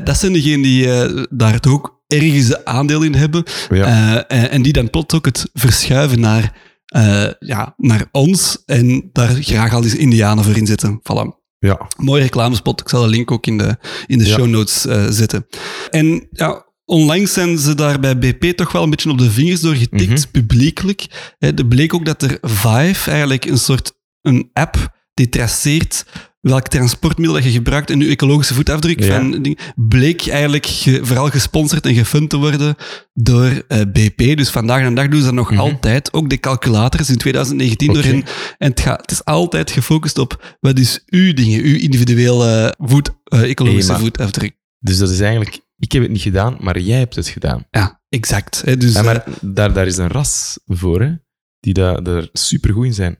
dat zijn degenen die daar toch ook ergens aandeel in hebben. Ja. Eh, en, en die dan plots ook het verschuiven naar, eh, ja, naar ons en daar graag al eens indianen voor inzetten. Voilà. ja. Mooie reclamespot. Ik zal de link ook in de, in de Ja. show notes eh, zetten. En ja, onlangs zijn ze daar bij BP toch wel een beetje op de vingers door getikt, Mhm. publiekelijk. Er bleek ook dat er Vive, eigenlijk een soort een app die traceert welk transportmiddel dat je gebruikt en je ecologische voetafdruk Ja. van ding, bleek eigenlijk ge- vooral gesponsord en gefund te worden door eh, BP. Dus vandaag de dag doen ze dat nog Mhm. altijd. Ook de calculators in 2019 Oké. door hen. En het, gaat, het is altijd gefocust op wat is uw dingen, uw individuele voet, eh, ecologische Hey, voetafdruk. Dus dat is eigenlijk... Ik heb het niet gedaan, maar jij hebt het gedaan. Ja, exact. Hè, dus, Ja, eh, maar daar, daar is een ras voor, hè, die daar, daar supergoed in zijn.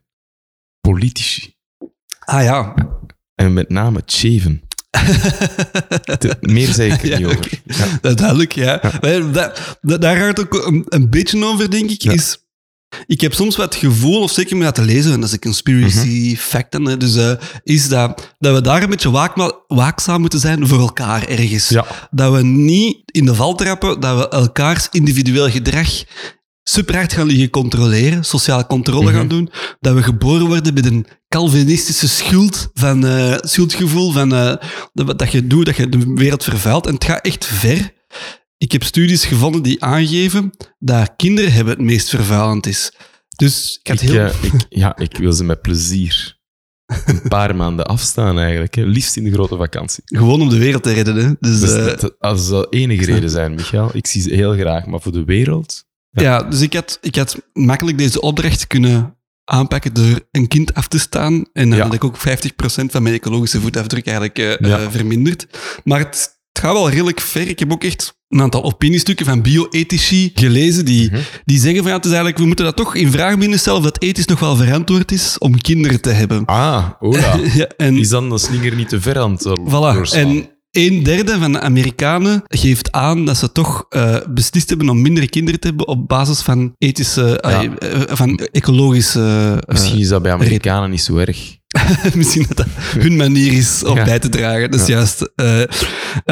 Politici. ah ja. En met name Cheven. Te- Meer zei ik er Ja, niet over. Ja. Dat is duidelijk, ja. Dat, dat- daar gaat het ook een, een beetje over, denk ik. Is, ik heb soms wat het gevoel, of zeker met dat te lezen, en dat is een conspiracy Mhm. fact, dan, dus, eh, is dat, dat we daar een beetje waakzaam moeten zijn voor elkaar ergens. Dat we niet in de val trappen, dat we elkaars individueel gedrag super hard gaan liggen controleren, sociale controle Mhm. gaan doen, dat we geboren worden met een Calvinistische schuld van, eh, schuldgevoel van eh, dat, je doet, dat je de wereld vervuilt. En het gaat echt ver. Ik heb studies gevonden die aangeven dat kinderen hebben het meest vervuilend is. Dus ik had Ik, heel... eh, ik, ja, ik wil ze met plezier een paar maanden afstaan eigenlijk. Hè. Liefst in de grote vakantie. Gewoon om de wereld te redden. Hè. Dus, Dus dat, als enige reden zijn, Michael, ik zie ze heel graag. Maar voor de wereld... ja. Ja, dus ik had, ik had makkelijk deze opdracht kunnen aanpakken door een kind af te staan. En dan Ja. had ik ook 50% van mijn ecologische voetafdruk eigenlijk Ja. eh, verminderd. Maar het, het gaat wel redelijk ver. Ik heb ook echt een aantal opiniestukken van bio-ethici gelezen die, Mhm. die zeggen van ja, het is eigenlijk, we moeten dat toch in vraag binnen stellen of dat ethisch nog wel verantwoord is om kinderen te hebben. Ah, hola. Ja, en, Is dan de slinger niet te ver aan het Voilà. doorslaan? En een derde van de Amerikanen geeft aan dat ze toch eh, beslist hebben om minder kinderen te hebben op basis van ethische, ah, eh, van ecologische... eh, Misschien is dat bij Amerikanen niet zo erg. misschien dat dat hun manier is om Ja. bij te dragen. Dat is Ja. juist. eh, eh,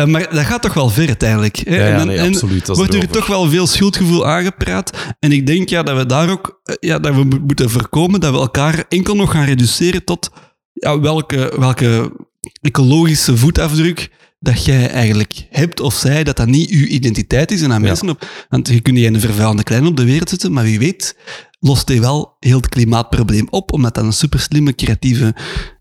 maar dat gaat toch wel ver uiteindelijk. hè? Ja, en dan- nee, absoluut, wordt er toch wel veel schuldgevoel aangepraat. En ik denk ja, dat we daar ook eh, ja, dat we mo- moeten voorkomen dat we elkaar enkel nog gaan reduceren tot ja, welke, welke ecologische voetafdruk dat jij eigenlijk hebt of zij, dat dat niet uw identiteit is en aan Ja. mensen op. Want je kunt niet een vervuilende klein op de wereld zetten, maar wie weet lost hij wel heel het klimaatprobleem op, omdat dat een super slimme, creatieve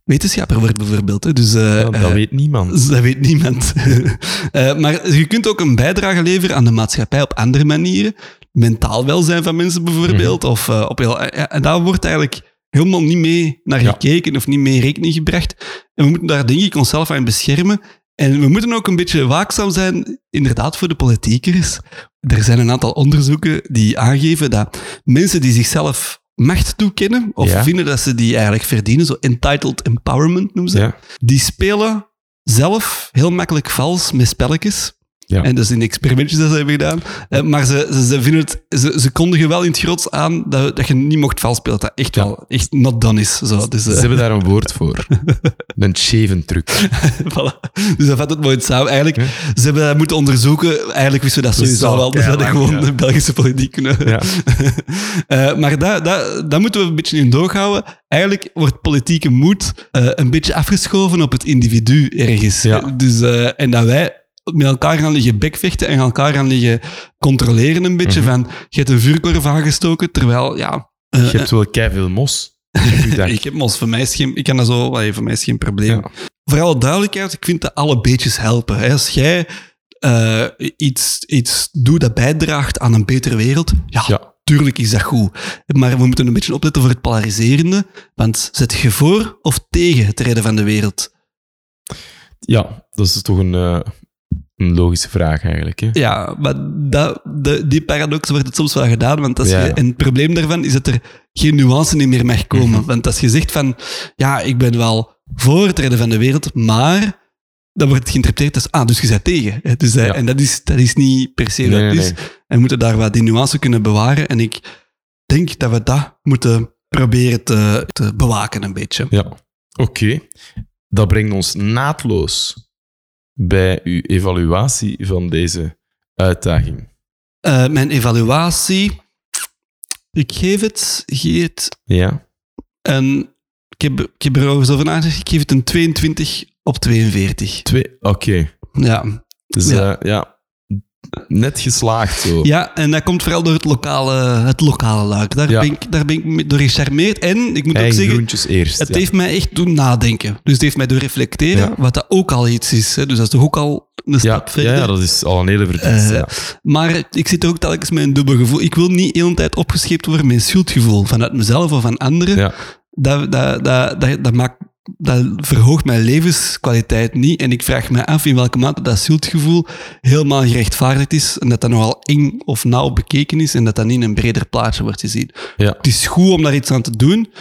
wetenschapper wordt bijvoorbeeld. hè. Dus, eh, Ja, dat eh, weet niemand. dat weet niemand. Eh, maar je kunt ook een bijdrage leveren aan de maatschappij op andere manieren. Mentaal welzijn van mensen bijvoorbeeld. Mhm. Of eh, op heel, eh, ja, en daar wordt eigenlijk helemaal niet mee naar Ja. gekeken of niet mee in rekening gebracht. En we moeten daar denk ik onszelf aan beschermen. En we moeten ook een beetje waakzaam zijn, inderdaad, voor de politiekers. Er zijn een aantal onderzoeken die aangeven dat mensen die zichzelf macht toekennen, of Ja. vinden dat ze die eigenlijk verdienen, zo entitled empowerment noemen ze, Ja. die spelen zelf heel makkelijk vals met spelletjes. Ja. En dat is in experimentjes dat ze hebben gedaan. Eh, maar ze, ze, ze, vinden het, ze, ze kondigen wel in het grots aan dat, dat je niet mocht vals spelen. Dat echt Ja. wel echt not done is. Zo. Dus, Ze eh, hebben daar een woord voor. Een cheven truc. voilà. dus dat vat het mooi samen. Eigenlijk, ze hebben dat moeten onderzoeken. Eigenlijk wisten we dat sowieso wel. Dus dat gewoon de Belgische politiek kunnen... Ja. Eh, maar daar dat, dat moeten we een beetje in doorhouden. Eigenlijk wordt politieke moed een beetje afgeschoven op het individu ergens. Ja. Dus, en dat wij met elkaar gaan liggen bekvechten en gaan elkaar gaan liggen controleren een beetje. Mhm. Van, je hebt een vuurkorf aangestoken, terwijl, ja... eh, Je hebt wel keiveel mos. ik heb mos, voor mij is geen, ik kan dat zo, allee, voor mij is geen probleem. Ja. Voor alle duidelijkheid, ik vind dat alle beetjes helpen. Hè. Als jij eh, iets, iets doet dat bijdraagt aan een betere wereld, ja, Ja. tuurlijk is dat goed. Maar we moeten een beetje opletten voor het polariserende, want zet je voor of tegen het redden van de wereld? Ja, dat is toch een, eh, een logische vraag eigenlijk. Hè? Ja, maar dat, de, die paradox wordt het soms wel gedaan. Want als Ja. je, en het probleem daarvan is dat er geen nuance in meer mag komen. Mhm. Want als je zegt van, ja, ik ben wel voor het redden van de wereld, maar dan wordt het geïnterpreteerd als, ah, dus je bent tegen. hè. Dus, eh, Ja. En dat is, dat is niet per se wat het is. En we moeten daar wat die nuance kunnen bewaren. En ik denk dat we dat moeten proberen te, te bewaken een beetje. Ja, oké. Dat brengt ons naadloos bij uw evaluatie van deze uitdaging. Eh, mijn evaluatie, ik geef het, geef het Ja? En ik heb, ik heb er over over nagedacht. Ik geef het een 22 op 42. Twee? Oké. Ja. Dus Ja. ja. ja, net geslaagd zo. ja, en dat komt vooral door het lokale, het lokale luik. Daar, Ja. ben ik, daar ben ik door gecharmeerd. En ik moet ook Eigen zeggen, groentjes eerst. het ja. heeft mij echt doen nadenken. Dus het heeft mij doen reflecteren, Ja. wat dat ook al iets is. Hè. Dus dat is toch ook al een ja, stap ja, verder. ja, dat is al een hele verdienst. Eh, ja. Maar ik zit er ook telkens met een dubbel gevoel. Ik wil niet de hele tijd opgescheept worden met een schuldgevoel vanuit mezelf of van anderen. Ja. dat, dat, dat, dat, dat, maakt, dat verhoogt mijn levenskwaliteit niet. En ik vraag me af in welke mate dat schuldgevoel helemaal gerechtvaardigd is. En dat dat nogal eng of nauw bekeken is. En dat dat niet in een breder plaatje wordt gezien. Ja. Het is goed om daar iets aan te doen.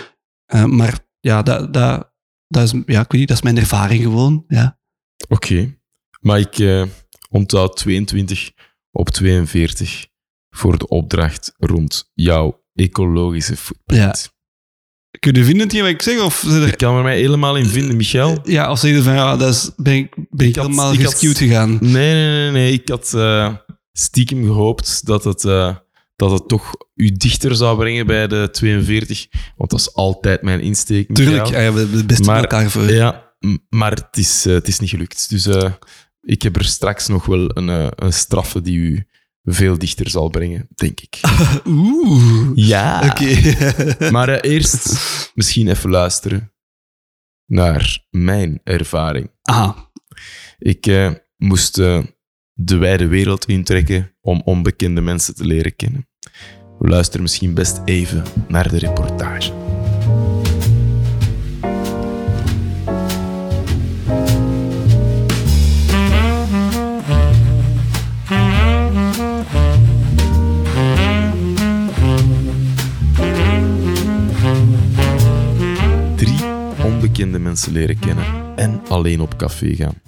eh, maar ja, dat, dat, dat, is, ja, ik weet niet, dat is mijn ervaring gewoon. Ja. Oké. Maar ik eh, onthoud 22 op 42 voor de opdracht rond jouw ecologische footprint. Kun je vinden wat ik zeg? Of, er- Ik kan er mij helemaal in vinden, Michel. ja, of zeg je van ja, dat is, ben ik, ben ik helemaal had- gegaan? Nee, nee, nee, nee. Ik had eh, stiekem gehoopt dat het, eh, dat het toch u dichter zou brengen bij de 42. Want dat is altijd mijn insteek. Michael. Tuurlijk, ja, we hebben het beste Maar- elkaar voor. Ja, maar het is, eh, het is niet gelukt. Dus eh, ik heb er straks nog wel een, eh, een straffe die u veel dichter zal brengen, denk ik. Oeh. Ja. Oké. Maar eh, eerst misschien even luisteren naar mijn ervaring. ah, Ik eh, moest eh, de wijde wereld intrekken om onbekende mensen te leren kennen. We luisteren misschien best even naar de reportage. Onbekende mensen leren kennen en alleen op café gaan.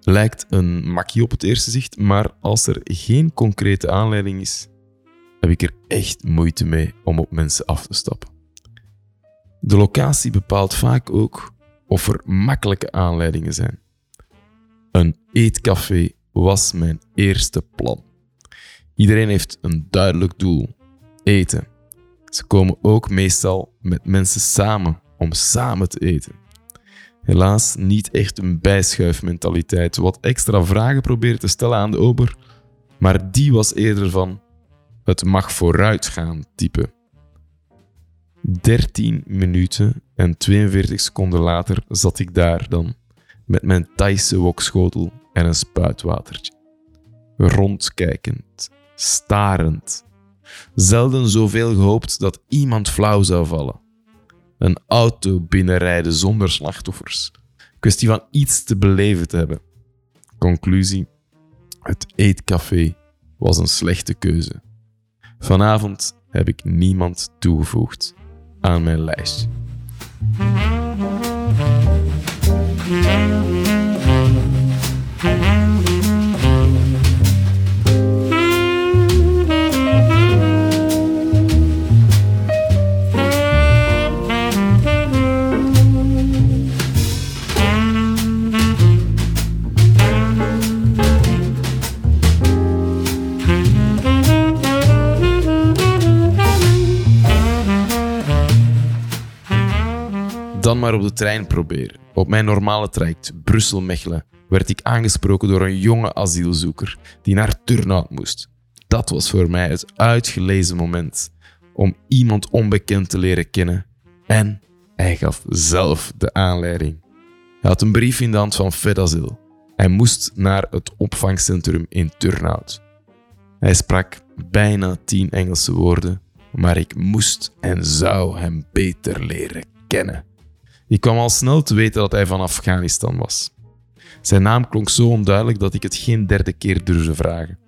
Lijkt een makkie op het eerste zicht, maar als er geen concrete aanleiding is, heb ik er echt moeite mee om op mensen af te stappen. De locatie bepaalt vaak ook of er makkelijke aanleidingen zijn. Een eetcafé was mijn eerste plan. Iedereen heeft een duidelijk doel: eten. Ze komen ook meestal met mensen samen om samen te eten. Helaas niet echt een bijschuifmentaliteit, wat extra vragen probeert te stellen aan de ober, maar die was eerder van het mag vooruit gaan type. 13 minuten en 42 seconden later zat ik daar dan met mijn Thaise wokschotel en een spuitwatertje. Rondkijkend, starend. Zelden zoveel gehoopt dat iemand flauw zou vallen. Een auto binnenrijden zonder slachtoffers. Kwestie van iets te beleven te hebben. Conclusie: het eetcafé was een slechte keuze. Vanavond heb ik niemand toegevoegd aan mijn lijstje. Dan maar op de trein proberen. Op mijn normale traject Brussel-Mechelen werd ik aangesproken door een jonge asielzoeker die naar Turnhout moest. Dat was voor mij het uitgelezen moment om iemand onbekend te leren kennen. En hij gaf zelf de aanleiding. Hij had een brief in de hand van Fedazil. Hij moest naar het opvangcentrum in Turnhout. Hij sprak bijna tien Engelse woorden, maar ik moest en zou hem beter leren kennen. Ik kwam al snel te weten dat hij van Afghanistan was. Zijn naam klonk zo onduidelijk dat ik het geen derde keer durfde vragen.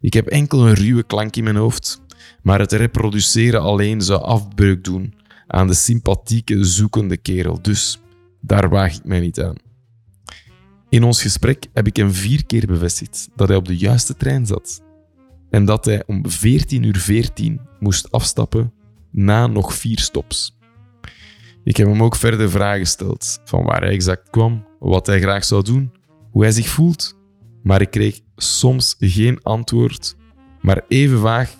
Ik heb enkel een ruwe klank in mijn hoofd, maar het reproduceren alleen zou afbreuk doen aan de sympathieke, zoekende kerel, dus daar waag ik mij niet aan. In ons gesprek heb ik hem vier keer bevestigd dat hij op de juiste trein zat en dat hij om 14 uur 14 moest afstappen na nog vier stops. Ik heb hem ook verder vragen gesteld van waar hij exact kwam, wat hij graag zou doen, hoe hij zich voelt, maar ik kreeg soms geen antwoord, maar even vaag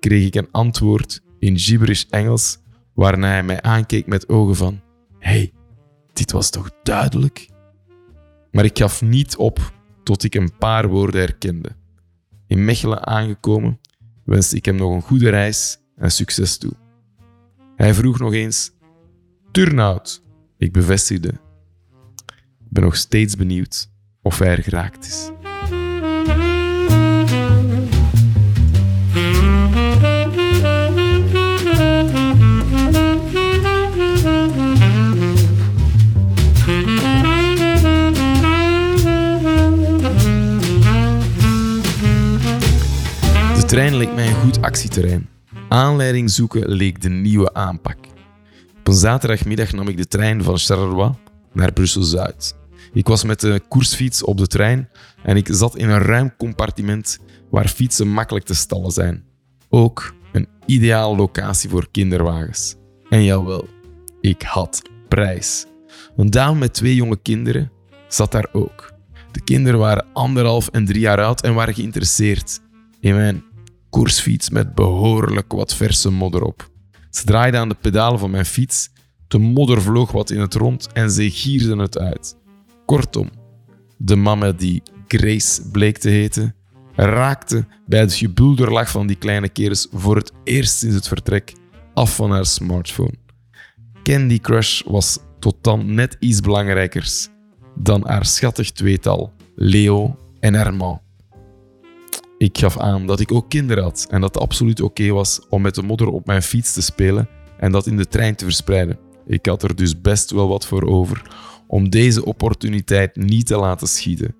kreeg ik een antwoord in gibberish Engels, waarna hij mij aankeek met ogen van: hey, dit was toch duidelijk? Maar ik gaf niet op tot ik een paar woorden herkende. In Mechelen aangekomen wenste ik hem nog een goede reis en succes toe. Hij vroeg nog eens: Turnhout. Ik bevestigde. Ik ben nog steeds benieuwd of hij er geraakt is. De trein leek mij een goed actieterrein. Aanleiding zoeken leek de nieuwe aanpak. Op een zaterdagmiddag nam ik de trein van Charleroi naar Brussel-Zuid. Ik was met de koersfiets op de trein en ik zat in een ruim compartiment waar fietsen makkelijk te stallen zijn. Ook een ideale locatie voor kinderwagens. En jawel, ik had prijs. Een dame met twee jonge kinderen zat daar ook. De kinderen waren anderhalf en drie jaar oud en waren geïnteresseerd in mijn koersfiets met behoorlijk wat verse modder op. Ze draaide aan de pedalen van mijn fiets, de modder vloog wat in het rond en ze gierden het uit. Kortom, de mama die Grace bleek te heten, raakte bij het gebulderlag van die kleine kerels voor het eerst sinds het vertrek af van haar smartphone. Candy Crush was tot dan net iets belangrijkers dan haar schattig tweetal, Leo en Herman. Ik gaf aan dat ik ook kinderen had en dat het absoluut oké was om met de modder op mijn fiets te spelen en dat in de trein te verspreiden. Ik had er dus best wel wat voor over om deze opportuniteit niet te laten schieten.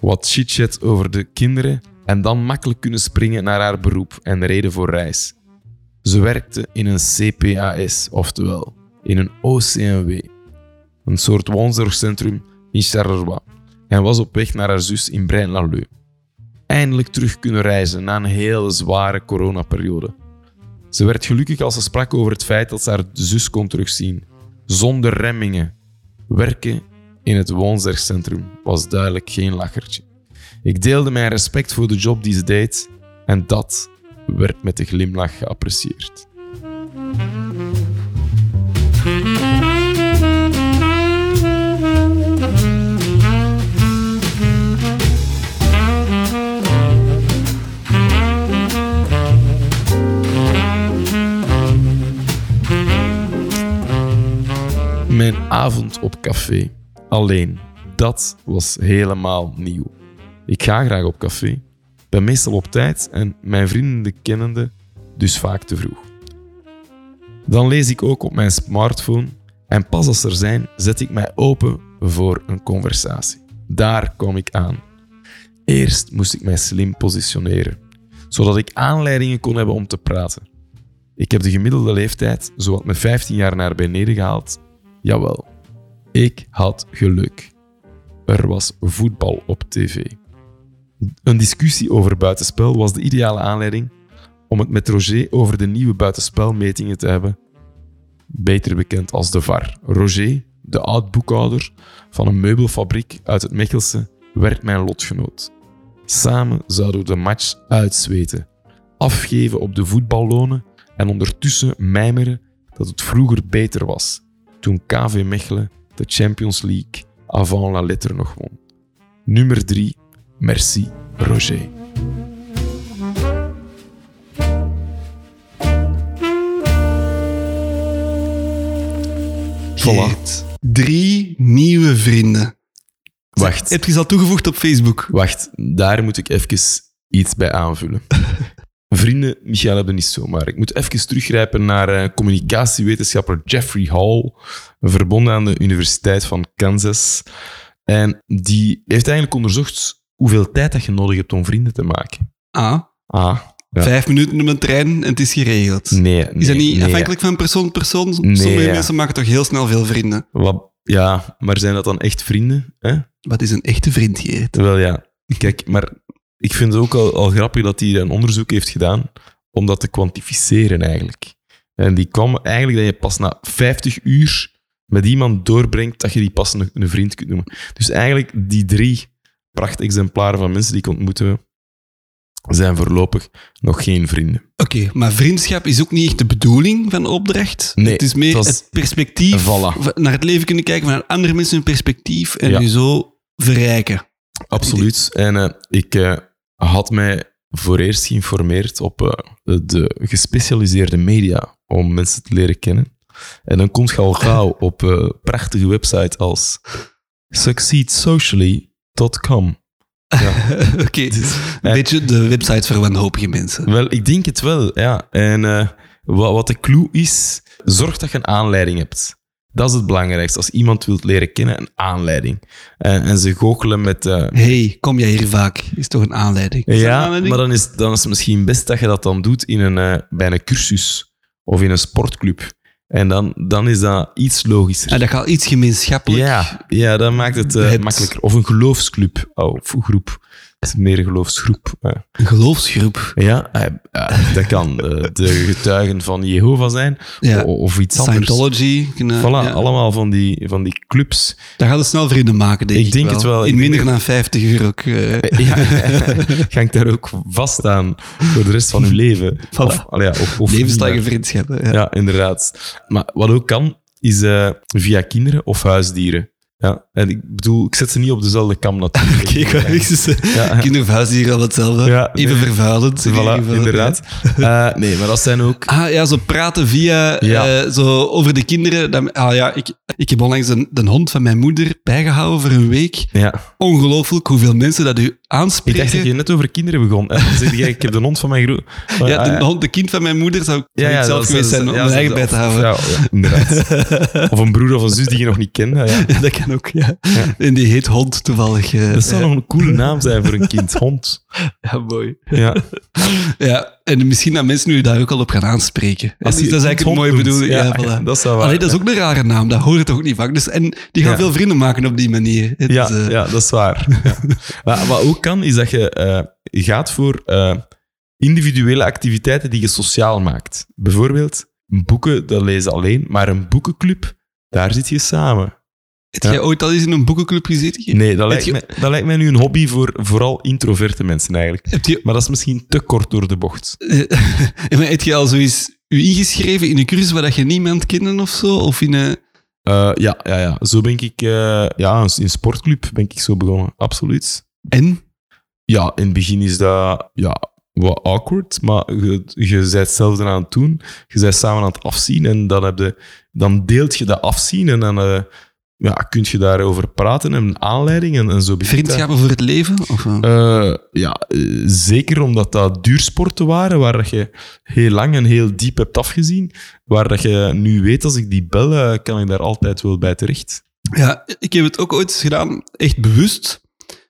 Wat chitchat over de kinderen en dan makkelijk kunnen springen naar haar beroep en reden voor reis. Ze werkte in een CPAS, oftewel in een OCMW, een soort woonzorgcentrum in Charleroi, en was op weg naar haar zus in Braine-l'Alleud eindelijk terug kunnen reizen na een hele zware coronaperiode. Ze werd gelukkig als ze sprak over het feit dat ze haar zus kon terugzien, zonder remmingen. Werken in het woonzorgcentrum was duidelijk geen lachertje. Ik deelde mijn respect voor de job die ze deed en dat werd met een glimlach geapprecieerd. Mijn avond op café. Alleen, dat was helemaal nieuw. Ik ga graag op café, ben meestal op tijd en mijn vrienden de kennende dus vaak te vroeg. Dan lees ik ook op mijn smartphone en pas als er zijn, zet ik mij open voor een conversatie. Daar kom ik aan. Eerst moest ik mij slim positioneren, zodat ik aanleidingen kon hebben om te praten. Ik heb de gemiddelde leeftijd zowat met 15 jaar naar beneden gehaald Jawel, ik had geluk. Er was voetbal op tv. Een discussie over buitenspel was de ideale aanleiding om het met Roger over de nieuwe buitenspelmetingen te hebben. Beter bekend als de VAR. Roger, de oud-boekhouder van een meubelfabriek uit het Mechelse, werd mijn lotgenoot. Samen zouden we de match uitzweten, afgeven op de voetballonen en ondertussen mijmeren dat het vroeger beter was toen KV Mechelen de Champions League avant la lettre nog won. Nummer 3. Merci, Roger. Voilà. Drie nieuwe vrienden. Wacht. Heb je ze al toegevoegd op Facebook? Wacht, daar moet ik even iets bij aanvullen. Vrienden, Michael hebben niet zomaar. Ik moet even teruggrijpen naar eh, communicatiewetenschapper Jeffrey Hall, verbonden aan de Universiteit van Kansas. En die heeft eigenlijk onderzocht hoeveel tijd dat je nodig hebt om vrienden te maken. Ah, Ah, ja. vijf minuten op een trein en het is geregeld. nee, is dat niet nee. afhankelijk van persoon tot persoon? Nee, Sommige ja. mensen maken toch heel snel veel vrienden. Wat, ja, maar zijn dat dan echt vrienden? Hè? Wat is een echte vriend, Geert? Terwijl ja, kijk, maar ik vind het ook al, al grappig dat hij een onderzoek heeft gedaan om dat te kwantificeren eigenlijk. En die kwam eigenlijk dat je pas na 50 uur met iemand doorbrengt dat je die pas een, een vriend kunt noemen. Dus eigenlijk die drie prachtexemplaren van mensen die ik ontmoeten zijn voorlopig nog geen vrienden. Oké, maar vriendschap is ook niet echt de bedoeling van de opdracht. Nee, het is meer het perspectief, Voilà. naar het leven kunnen kijken vanuit andere mensen hun perspectief en Ja. je zo verrijken. Absoluut. En eh, ik eh, had mij voor eerst geïnformeerd op eh, de gespecialiseerde media om mensen te leren kennen. En dan komt je al gauw op eh, prachtige websites als succeedsocially.com. Ja. Oké, een beetje de website voor wanhopige mensen. Wel, ik denk het wel, ja. En eh, wat, wat de clue is, zorg dat je een aanleiding hebt. Dat is het belangrijkste. Als iemand wilt leren kennen, een aanleiding. En, en ze goochelen met... eh, hey, kom jij hier vaak? Is toch een aanleiding? Is dat een Ja, aanleiding? maar dan is, dan is het misschien best dat je dat dan doet in een, eh, bij een cursus of in een sportclub. En dan, dan is dat iets logischer. En dat gaat iets gemeenschappelijk. ja, ja, dat maakt het eh, Het- makkelijker. Of een geloofsclub. Oh, of groep. Meer een geloofsgroep. Ja, Een geloofsgroep. ja, eh, eh, dat kan eh, de getuigen van Jehovah zijn. Ja. Of iets anders. Scientology. Voilà, ja. allemaal van die, van die clubs. Daar gaat het snel vrienden maken, denk ik. Ik denk het wel. In minder dan 50 uur ook. eh. Ja, ga ik daar ook vast aan voor de rest van uw leven. Of, allee, ja, of, of Levenslange vriendschappen. Ja. Ja, inderdaad. Maar wat ook kan, is eh, via kinderen of huisdieren. Ja, en ik bedoel, ik zet ze niet op dezelfde kam natuurlijk. Oké, ik zeggen, Ja. Kinderverhuis hier al hetzelfde. Ja, Even nee. vervuilend. Voilà, inderdaad. Eh, nee, maar dat zijn ook... Ah ja, zo praten via Ja. eh, zo over de kinderen. Ah ja, ik, ik heb onlangs een, de hond van mijn moeder bijgehouden voor een week. Ja. Ongelooflijk hoeveel mensen dat u Ik aanspreken. dacht dat je net over kinderen begon. En dan zeg je, ik heb de hond van mijn groep. Ja, de hond, de kind van mijn moeder zou ik ik zelf geweest zijn om mijn eigen bij te houden. Ja, ja, inderdaad. Of een broer of een zus die je nog niet kende. Ja. Ja, dat kan ook, ja. En die heet Hond toevallig. eh, Dat zou nog een coole naam zijn voor een kind. Hond. Ja, mooi. Ja. Ja, en misschien dat mensen nu daar ook al op gaan aanspreken. Als Dus je dat is eigenlijk een mooie bedoeling. Ja, Ja, voilà. dat zou waar- Allee, dat is ook een rare naam, dat hoort toch ook niet vaak. Dus, en die gaan Ja. veel vrienden maken op die manier. Het Ja, is, eh, ja, dat is waar. Ja. Maar wat ook kan, is dat je eh, gaat voor eh, individuele activiteiten die je sociaal maakt. Bijvoorbeeld, boeken, dat lezen alleen, maar een boekenclub, daar zit je samen. Heb jij ooit al eens in een boekenclub gezeten? Nee, dat lijkt, je- mij, dat lijkt mij nu een hobby voor vooral introverte mensen eigenlijk. Je, Maar dat is misschien te kort door de bocht. eh, maar heb je al zoiets u ingeschreven in een cursus waar dat je niemand kende of zo? Of in een... Eh, ja, ja, ja, zo ben ik... eh, ja, in sportclub ben ik zo begonnen. Absoluut. En? Ja, in het begin is dat ja, wat awkward, maar je, je bent hetzelfde aan het doen. Je bent samen aan het afzien en dan, heb je, dan deelt je dat afzien en dan ja, kun je daarover praten en een aanleiding en, en zo. Vriendschappen voor het leven? Of, eh? Eh, ja, eh, zeker omdat dat duursporten waren, waar dat je heel lang en heel diep hebt afgezien. Waar dat je nu weet, als ik die bel, eh, kan ik daar altijd wel bij terecht. Ja, ik heb het ook ooit gedaan, echt bewust.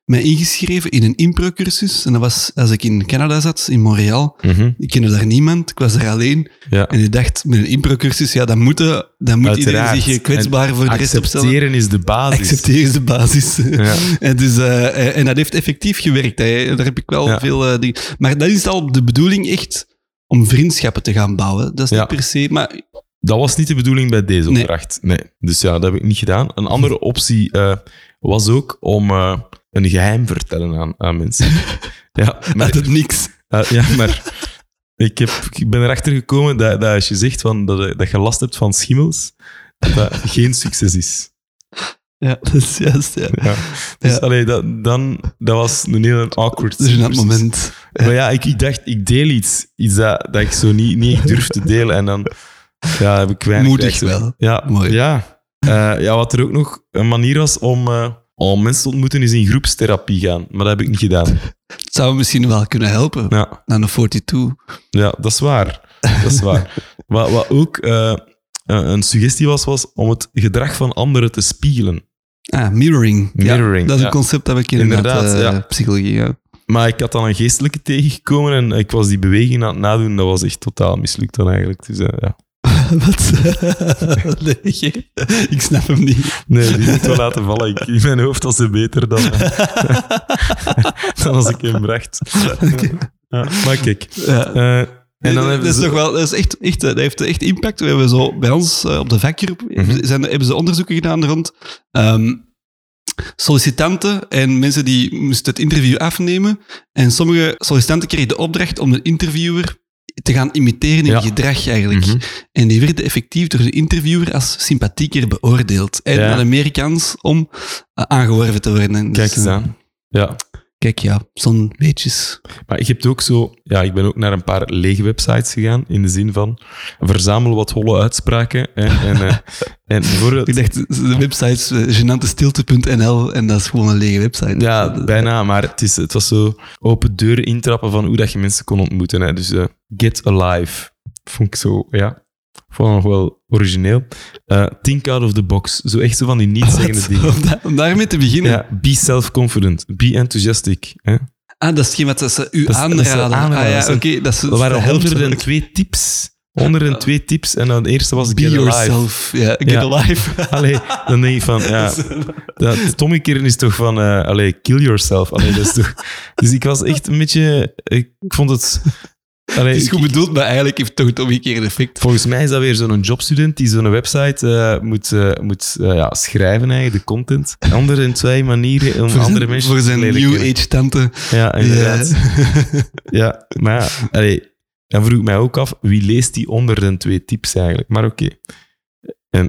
Mij ingeschreven in een impro-cursus. En dat was als ik in Canada zat, in Montreal. Ik kende daar niemand, ik was er alleen. Ja. En ik dacht, met een impro-cursus, ja, dan moet, dan moet iedereen zich kwetsbaar En voor de rest opstellen. Accepteren is de basis. Accepteren is de basis. Ja. en, dus, eh, en dat heeft effectief gewerkt. Hè. Daar heb ik wel Ja. veel eh, dingen. Maar dat is al de bedoeling echt om vriendschappen te gaan bouwen. Dat is niet per se. Maar Dat was niet de bedoeling bij deze opdracht. Nee. Dus ja, dat heb ik niet gedaan. Een andere optie eh, was ook om een geheim vertellen aan, aan mensen. ja, maar, uit het niks. ja, maar ik, heb, ik ben erachter gekomen dat, dat als je zegt van, dat, dat je last hebt van schimmels, dat dat geen succes is. Ja, dat is juist, ja. Ja. Dus Ja. allee, dat, dan, dat was een heel awkward Dat een situatie. moment. Maar ja, ik, ik dacht, ik deel iets. Iets dat, dat ik zo niet, niet durf te delen. En dan ja, heb ik weinig... Moedig wel. Ja, Mooi. Ja. Eh, ja, wat er ook nog een manier was om, eh, om mensen te ontmoeten, is in groepstherapie gaan. Maar dat heb ik niet gedaan. Het zou misschien wel kunnen helpen. Ja, Naar een 42. ja dat is waar. Dat is waar. wat, wat ook eh, een een suggestie was, was om het gedrag van anderen te spiegelen. Ah, mirroring. Ja, Mirroring, dat is ja. een concept dat ik inderdaad, Inderdaad, eh, ja. psychologie. Ja. Maar ik had dan een geestelijke tegengekomen en ik was die beweging aan het nadoen. Dat was echt totaal mislukt dan eigenlijk. Dus, eh, ja. Wat? nee, ik snap hem niet. Nee, die moet wel laten vallen. Ik, in mijn hoofd was ze beter dan, dan als ik hem bracht. Ja, maar kijk. Ja. eh, en dan dat is ze... toch wel, dat is echt, echt, eh, dat heeft echt impact. We hebben zo bij ons eh, op de vakgroep Mhm. zijn, hebben ze onderzoeken gedaan rond ehm, sollicitanten en mensen die moesten het interview afnemen. En sommige sollicitanten kregen de opdracht om de interviewer te gaan imiteren in Ja. gedrag eigenlijk. Mhm. En die werden effectief door de interviewer als sympathieker beoordeeld. En Ja. hadden meer kans om eh, aangeworven te worden. Kijk Dus, eens eh, aan. Ja. Kijk, ja, zo'n beetjes. Maar ik heb ook zo... Ja, ik ben ook naar een paar lege websites gegaan, in de zin van verzamel wat holle uitspraken. hè, En, eh, en bijvoorbeeld... Ik dacht, de website is eh, genantestilte.nl en dat is gewoon een lege website. Ja, bijna, maar het, is, het was zo open deuren intrappen van hoe dat je mensen kon ontmoeten. Hè. Dus eh, Get Alive vond ik zo, ja, vond ik nog wel origineel. Eh think out of the box, zo echt zo van die niet-zeggende dingen. Om, da- om daarmee te beginnen. Ja, be self-confident, be enthusiastic. Hè. Ah, dat is hetgeen wat ze u Dat is- dat aanraden. aanraden. Ah, ja, Dat is- oké. dat Er waren dat. 102 tips. 102 tips en dan de eerste was Be Get Alive. yourself. Ja, get Ja. alive. Allee, dan denk je van, ja, dat is toch van, eh allee, kill yourself. Allee, dat is toch... Dus ik was echt een beetje, ik vond het... Allee, Het is goed bedoeld, maar eigenlijk heeft het toch het omgekeerde effect. volgens mij is dat weer zo'n jobstudent die zo'n website eh, moet, eh, moet eh, ja, schrijven, eigenlijk, de content. Andere en twee manieren om Voor andere zijn, mensen voor zijn new age tante. Ja, inderdaad. Ja, maar allee, dan vroeg ik mij ook af, wie leest die onder de twee tips eigenlijk? Maar oké.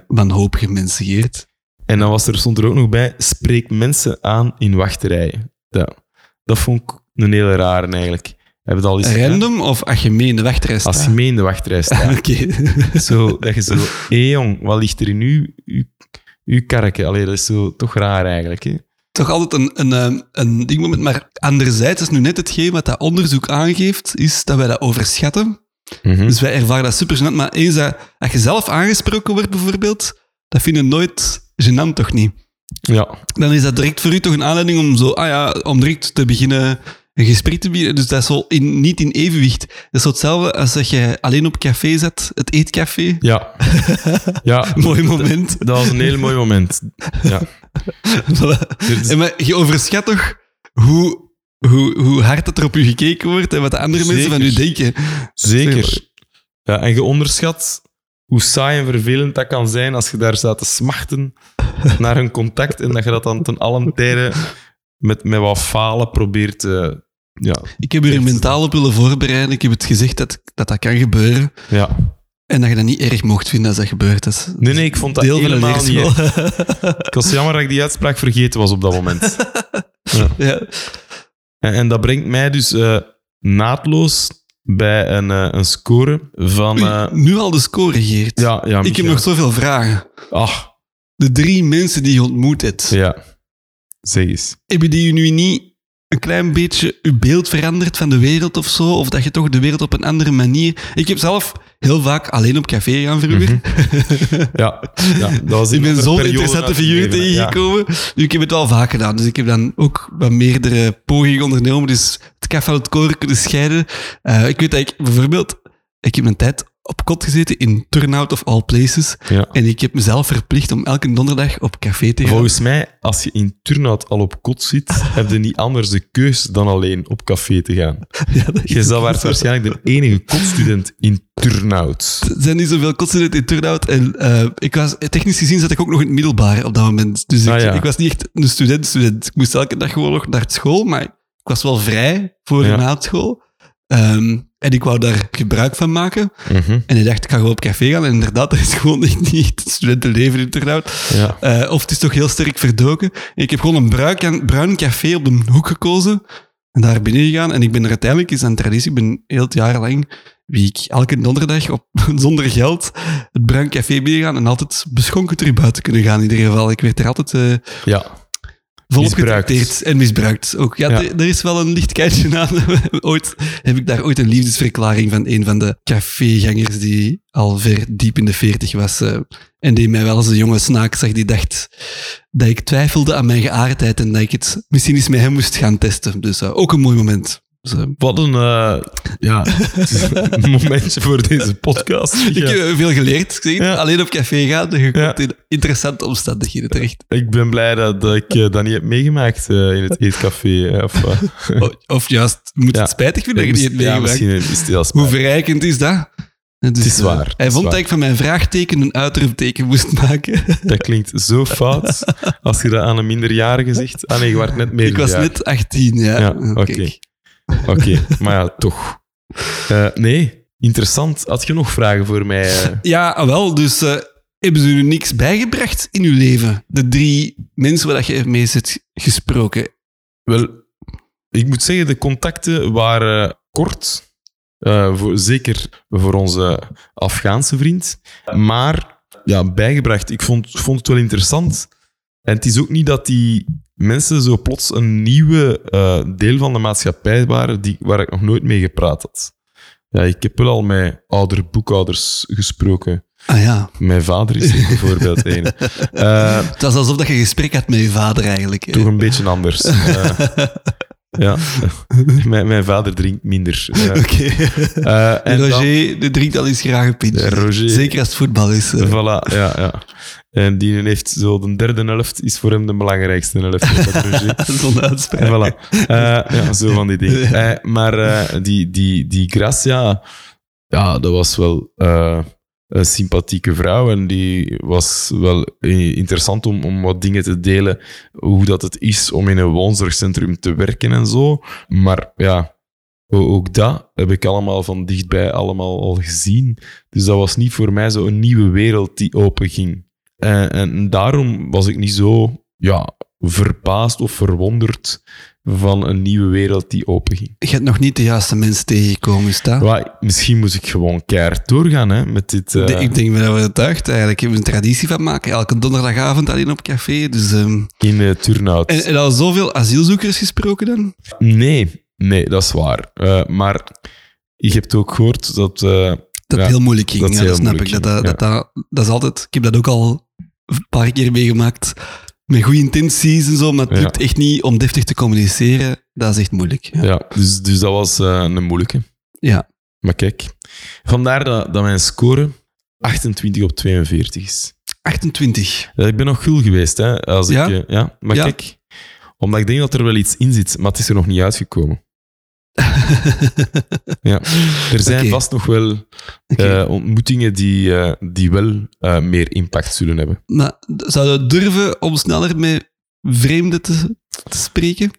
wanhopige mensen, Geert. En dan was er, stond er ook nog bij, spreek mensen aan in wachterijen. Ja, dat vond ik een hele rare eigenlijk. Al eens gedaan? Random of als je mee in de wachtrij staat? Als je mee in de wachtrij staat. Oké. zo, dat je zo, hé jong, wat ligt er in uw, uw? Allee, dat is zo toch raar eigenlijk. Hè? toch altijd een, een, ehm, een dingmoment. Maar anderzijds is nu net hetgeen wat dat onderzoek aangeeft, is dat wij dat overschatten. Mhm. Dus wij ervaren dat super gênant. Maar eens dat, als je zelf aangesproken wordt bijvoorbeeld, dat vind je nooit gênant, toch niet? Ja, Dan is dat direct voor u toch een aanleiding om, zo, ah ja, om direct te beginnen een gesprek te bieden. Dus dat is zo in, niet in evenwicht. Dat is zo hetzelfde als dat je alleen op café zet, het eetcafé. ja. ja. Mooi moment. Dat was een heel mooi moment. Ja. Is- En maar je overschat toch hoe, hoe, hoe hard dat er op u gekeken wordt en wat de andere mensen van Zeker. denken. Zeker. Ja, en je onderschat hoe saai en vervelend dat kan zijn als je daar staat te smachten naar een contact en dat je dat dan ten allen tijde met, met wat falen probeert te... Ja, Ik heb er mentaal op willen voorbereiden. Ik heb het gezegd dat dat, dat kan gebeuren. ja. En dat je dat niet erg mocht vinden als dat gebeurt. Dat is Nee, nee, ik vond dat helemaal niet... leerschool. Ik was jammer dat ik die uitspraak vergeten was op dat moment. ja. En, en dat brengt mij dus eh, naadloos bij een, eh, een score van... eh, Nu al de score, Geert. ja, ja, ik heb nog zoveel vragen. Ach, De drie mensen die je ontmoet hebt, ja. Zeg eens. hebben die nu niet een klein beetje je beeld veranderd van de wereld of zo? Of dat je toch de wereld op een andere manier... Ik heb zelf heel vaak alleen op café gaan vroeger. Ja, ja dat was Ik ben zo'n interessante figuur hè. Ja. tegengekomen. Nu, ik heb het wel vaak gedaan, dus ik heb dan ook wat meerdere pogingen ondernomen. Dus het kaf van het koren kunnen scheiden. Eh, ik weet dat ik bijvoorbeeld... Ik heb een tijd op kot gezeten in Turnout of All Places. Ja. En ik heb mezelf verplicht om elke donderdag op café te gaan. Volgens mij, als je in Turnhout al op kot zit, heb je niet anders de keus dan alleen op café te gaan. Ja, dat Je zal waarschijnlijk de enige kotstudent in Turnhout. Er zijn niet zoveel kotstudenten in Turnout. En eh, ik was, technisch gezien zat ik ook nog in het middelbaar op dat moment. Dus ik, Ah, ja. ik was niet echt een student, student. Ik moest elke dag gewoon nog naar school, maar ik was wel vrij voor Ja. na school. Ehm, En ik wou daar gebruik van maken. Mhm. En ik dacht, ik ga gewoon op café gaan. En inderdaad, dat is gewoon niet het studentenleven in Turnhout. Ja. Eh, of het is toch heel sterk verdoken. Ik heb gewoon een bruin, bruin café op de hoek gekozen. En daar binnen gegaan. En ik ben er uiteindelijk eens aan traditie. Ik ben heel het jaar lang, wie ik elke donderdag op, zonder geld het bruin café binnengaan. En altijd beschonken terug buiten kunnen gaan in ieder geval. Ik werd er altijd eh, ja. Volop Misbruikt. getrakteerd en misbruikt. Ook, ja, Ja. Er, er is wel een licht aan. ooit, heb ik daar ooit een liefdesverklaring van een van de cafégangers die al ver diep in de veertig was. eh, en die mij wel als een jonge snaak zag die dacht dat ik twijfelde aan mijn geaardheid en dat ik het misschien eens met hem moest gaan testen. Dus eh, ook een mooi moment. Wat een eh, ja, momentje voor deze podcast. ik Ja. heb veel geleerd. Ja. Alleen op café gaan, je Ja. komt in interessante omstandigheden terecht. Ik ben blij dat, ik eh, dat niet heb meegemaakt eh, in het eetcafé. Of, eh, O- Of juist, moet het spijtig vinden dat je niet hebt ja, meegemaakt. misschien is het Hoe verrijkend is dat? Dus, Het is waar, het Hij is vond waar. dat ik van mijn vraagteken een uitroepteken moest maken. Dat klinkt zo fout als je dat aan een minderjarige zegt. Ah nee, je werd net meer. ik was net 18, ja. Ja, Eh, oké. maar ja, toch. Eh, nee, interessant. Had je nog vragen voor mij? eh? Ja, ah, wel. Dus eh, hebben ze u niks bijgebracht in uw leven? De drie mensen waar dat je mee zit gesproken. Wel, ik moet zeggen, de contacten waren kort. Voor, zeker voor onze Afghaanse vriend. Maar ja, bijgebracht. Ik vond, vond het wel interessant. En het is ook niet dat die mensen zo plots een nieuwe eh, deel van de maatschappij waren die, waar ik nog nooit mee gepraat had. Ja, ik heb wel al met oudere boekhouders gesproken. Ah ja. Mijn vader is er bijvoorbeeld een. Het was alsof dat je gesprek had met je vader eigenlijk. toch een beetje anders. ja, mijn, mijn vader drinkt minder. Eh, Oké. eh, en dan- Roger die drinkt al eens graag een pintje. Ja, Roger. Zeker als het voetbal is. eh. Voilà, ja, ja. En die heeft zo de derde helft is voor hem de belangrijkste helft. dat Roger. Zo'n uitspraak. En voilà. Eh, ja, zo van die dingen. Eh, maar eh, die, die, die Gracia, ja, dat was wel eh, een sympathieke vrouw. En die was wel eh, interessant om, om wat dingen te delen. Hoe dat het is om in een woonzorgcentrum te werken en zo. Maar ja, ook dat heb ik allemaal van dichtbij allemaal al gezien. Dus dat was niet voor mij zo een nieuwe wereld die openging. En, en daarom was ik niet zo ja, verbaasd of verwonderd van een nieuwe wereld die openging. Je hebt nog niet de juiste mensen tegengekomen, is dat? Misschien moest ik gewoon keihard doorgaan hè, met dit. eh, ik denk dat we het uit eigenlijk. Heb een traditie van maken. Elke donderdagavond alleen op café. Dus, ehm, in uh, Turnhout. en, en al zoveel asielzoekers gesproken dan? Nee, nee, dat is waar. Eh, maar je hebt ook gehoord dat. eh, Dat ja, heel moeilijk ging. dat ja, snap ik. Dat, dat, dat, dat is altijd... Ik heb dat ook al een paar keer meegemaakt. Met goede intenties en zo, maar het lukt echt niet om deftig te communiceren. Dat is echt moeilijk. Ja. dus, dus dat was eh, een moeilijke. Ja. Maar kijk, vandaar dat, dat mijn score 28 op 42 is. 28. Ja, ik ben nog gul geweest, hè, als Ja? ik, eh, ja. Maar Ja. kijk, omdat ik denk dat er wel iets in zit, maar het is er nog niet uitgekomen. Ja. Er zijn vast nog wel eh, ontmoetingen die, eh, die wel eh, meer impact zullen hebben. Maar zou je durven om sneller met vreemden te, te spreken?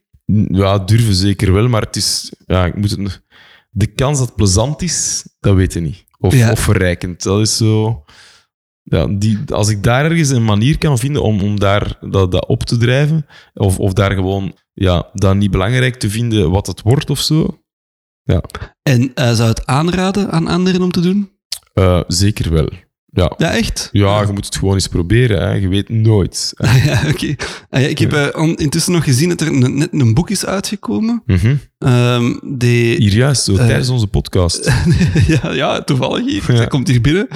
Ja, durven zeker wel, maar het is... Ja, ik moet het, de kans dat het plezant is, dat weet je niet. Of, Ja. of verrijkend. Dat is zo... Ja, die, als ik daar ergens een manier kan vinden om, om daar dat, dat op te drijven, of, of daar gewoon ja, dat niet belangrijk te vinden wat het wordt of zo, En eh, zou het aanraden aan anderen om te doen? eh, zeker wel. Ja. Ja, echt? ja, je moet het gewoon eens proberen. Hè. Je weet nooit. Ah, ja, oké. Ah, ja, ik heb on- intussen nog gezien dat er een- net een boek is uitgekomen. Mhm. Ehm die... Hier juist, zo, tijdens onze podcast. ja, ja, toevallig hier. Ja. Dat komt hier binnen.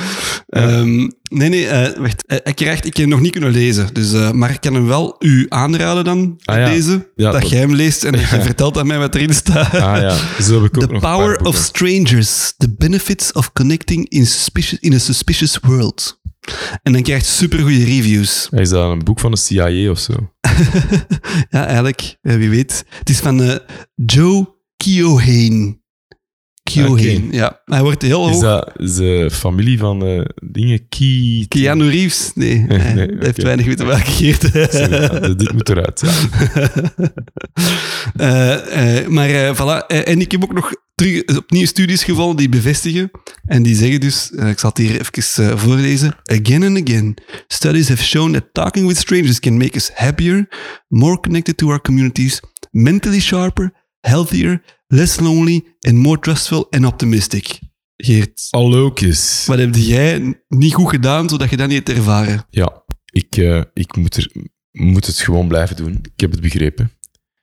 Ehm, nee, nee, eh, wacht. Eh, ik, krijg, ik heb hem nog niet kunnen lezen. Dus, eh, maar ik kan hem wel u aanraden dan, Ah, ja. deze. Ja, dat dat- jij hem leest en dat je vertelt aan mij wat erin staat. Ah ja, zo heb ik ook The Power of. Strangers. The Benefits of Connecting in, suspicious, in a Suspicious World. En dan krijgt supergoeie reviews. Is dat een boek van de CIA of zo? ja, eigenlijk, eh, wie weet. Het is van eh, Joe Keohane. Keohane, ja. Hij wordt heel Is hoog. dat de familie van eh, dingen? Key... Keanu Reeves? Nee, Nee, heeft weinig weten welke geert. Ja, dit moet eruit. Ja. Eh, eh, maar eh, voilà. En ik heb ook nog terug, opnieuw studies gevonden die bevestigen. En die zeggen dus, ik zal het hier even voorlezen. Again and again, studies have shown that talking with strangers can make us happier, more connected to our communities, mentally sharper, healthier, less lonely and more trustful and optimistic. Geert, Hallookjes. wat heb jij niet goed gedaan zodat je dat niet hebt ervaren? Ja, ik, eh, ik moet, er, moet het gewoon blijven doen. Ik heb het begrepen.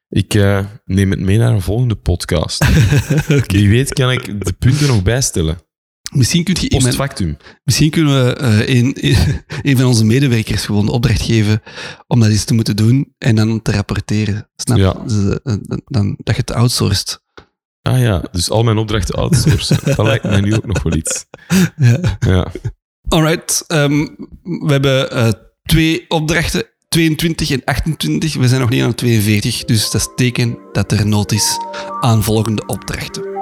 Ik eh, neem het mee naar een volgende podcast. Wie weet kan ik de punten nog bijstellen. Misschien, kun je Post factum. misschien kunnen we eh, een, een van onze medewerkers gewoon de opdracht geven om dat eens te moeten doen en dan te rapporteren. Snap je? Ja. Dan, dan, dat je het outsourced. Ah ja, dus al mijn opdrachten outsourcen. Dat lijkt mij nu ook nog wel iets. Ja. Ja. Alright, ehm, we hebben eh, twee opdrachten, 22 en 28. We zijn nog niet aan 42, dus dat is teken dat er nood is aan volgende opdrachten.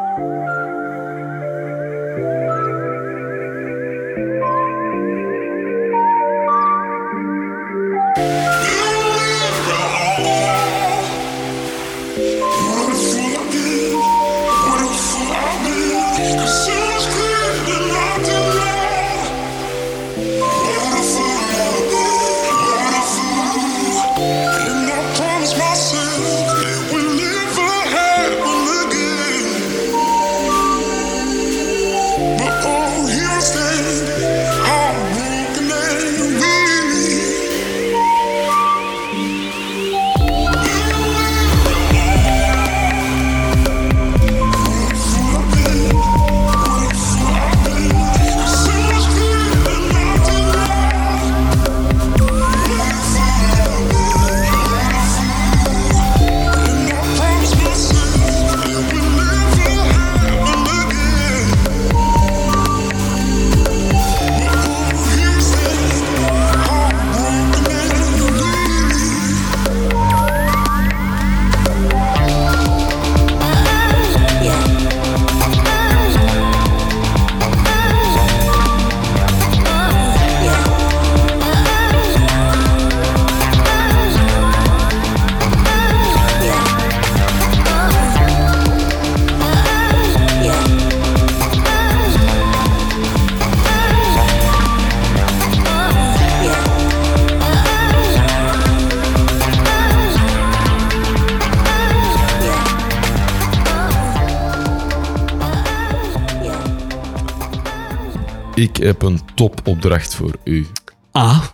Heb een topopdracht voor u. Ah,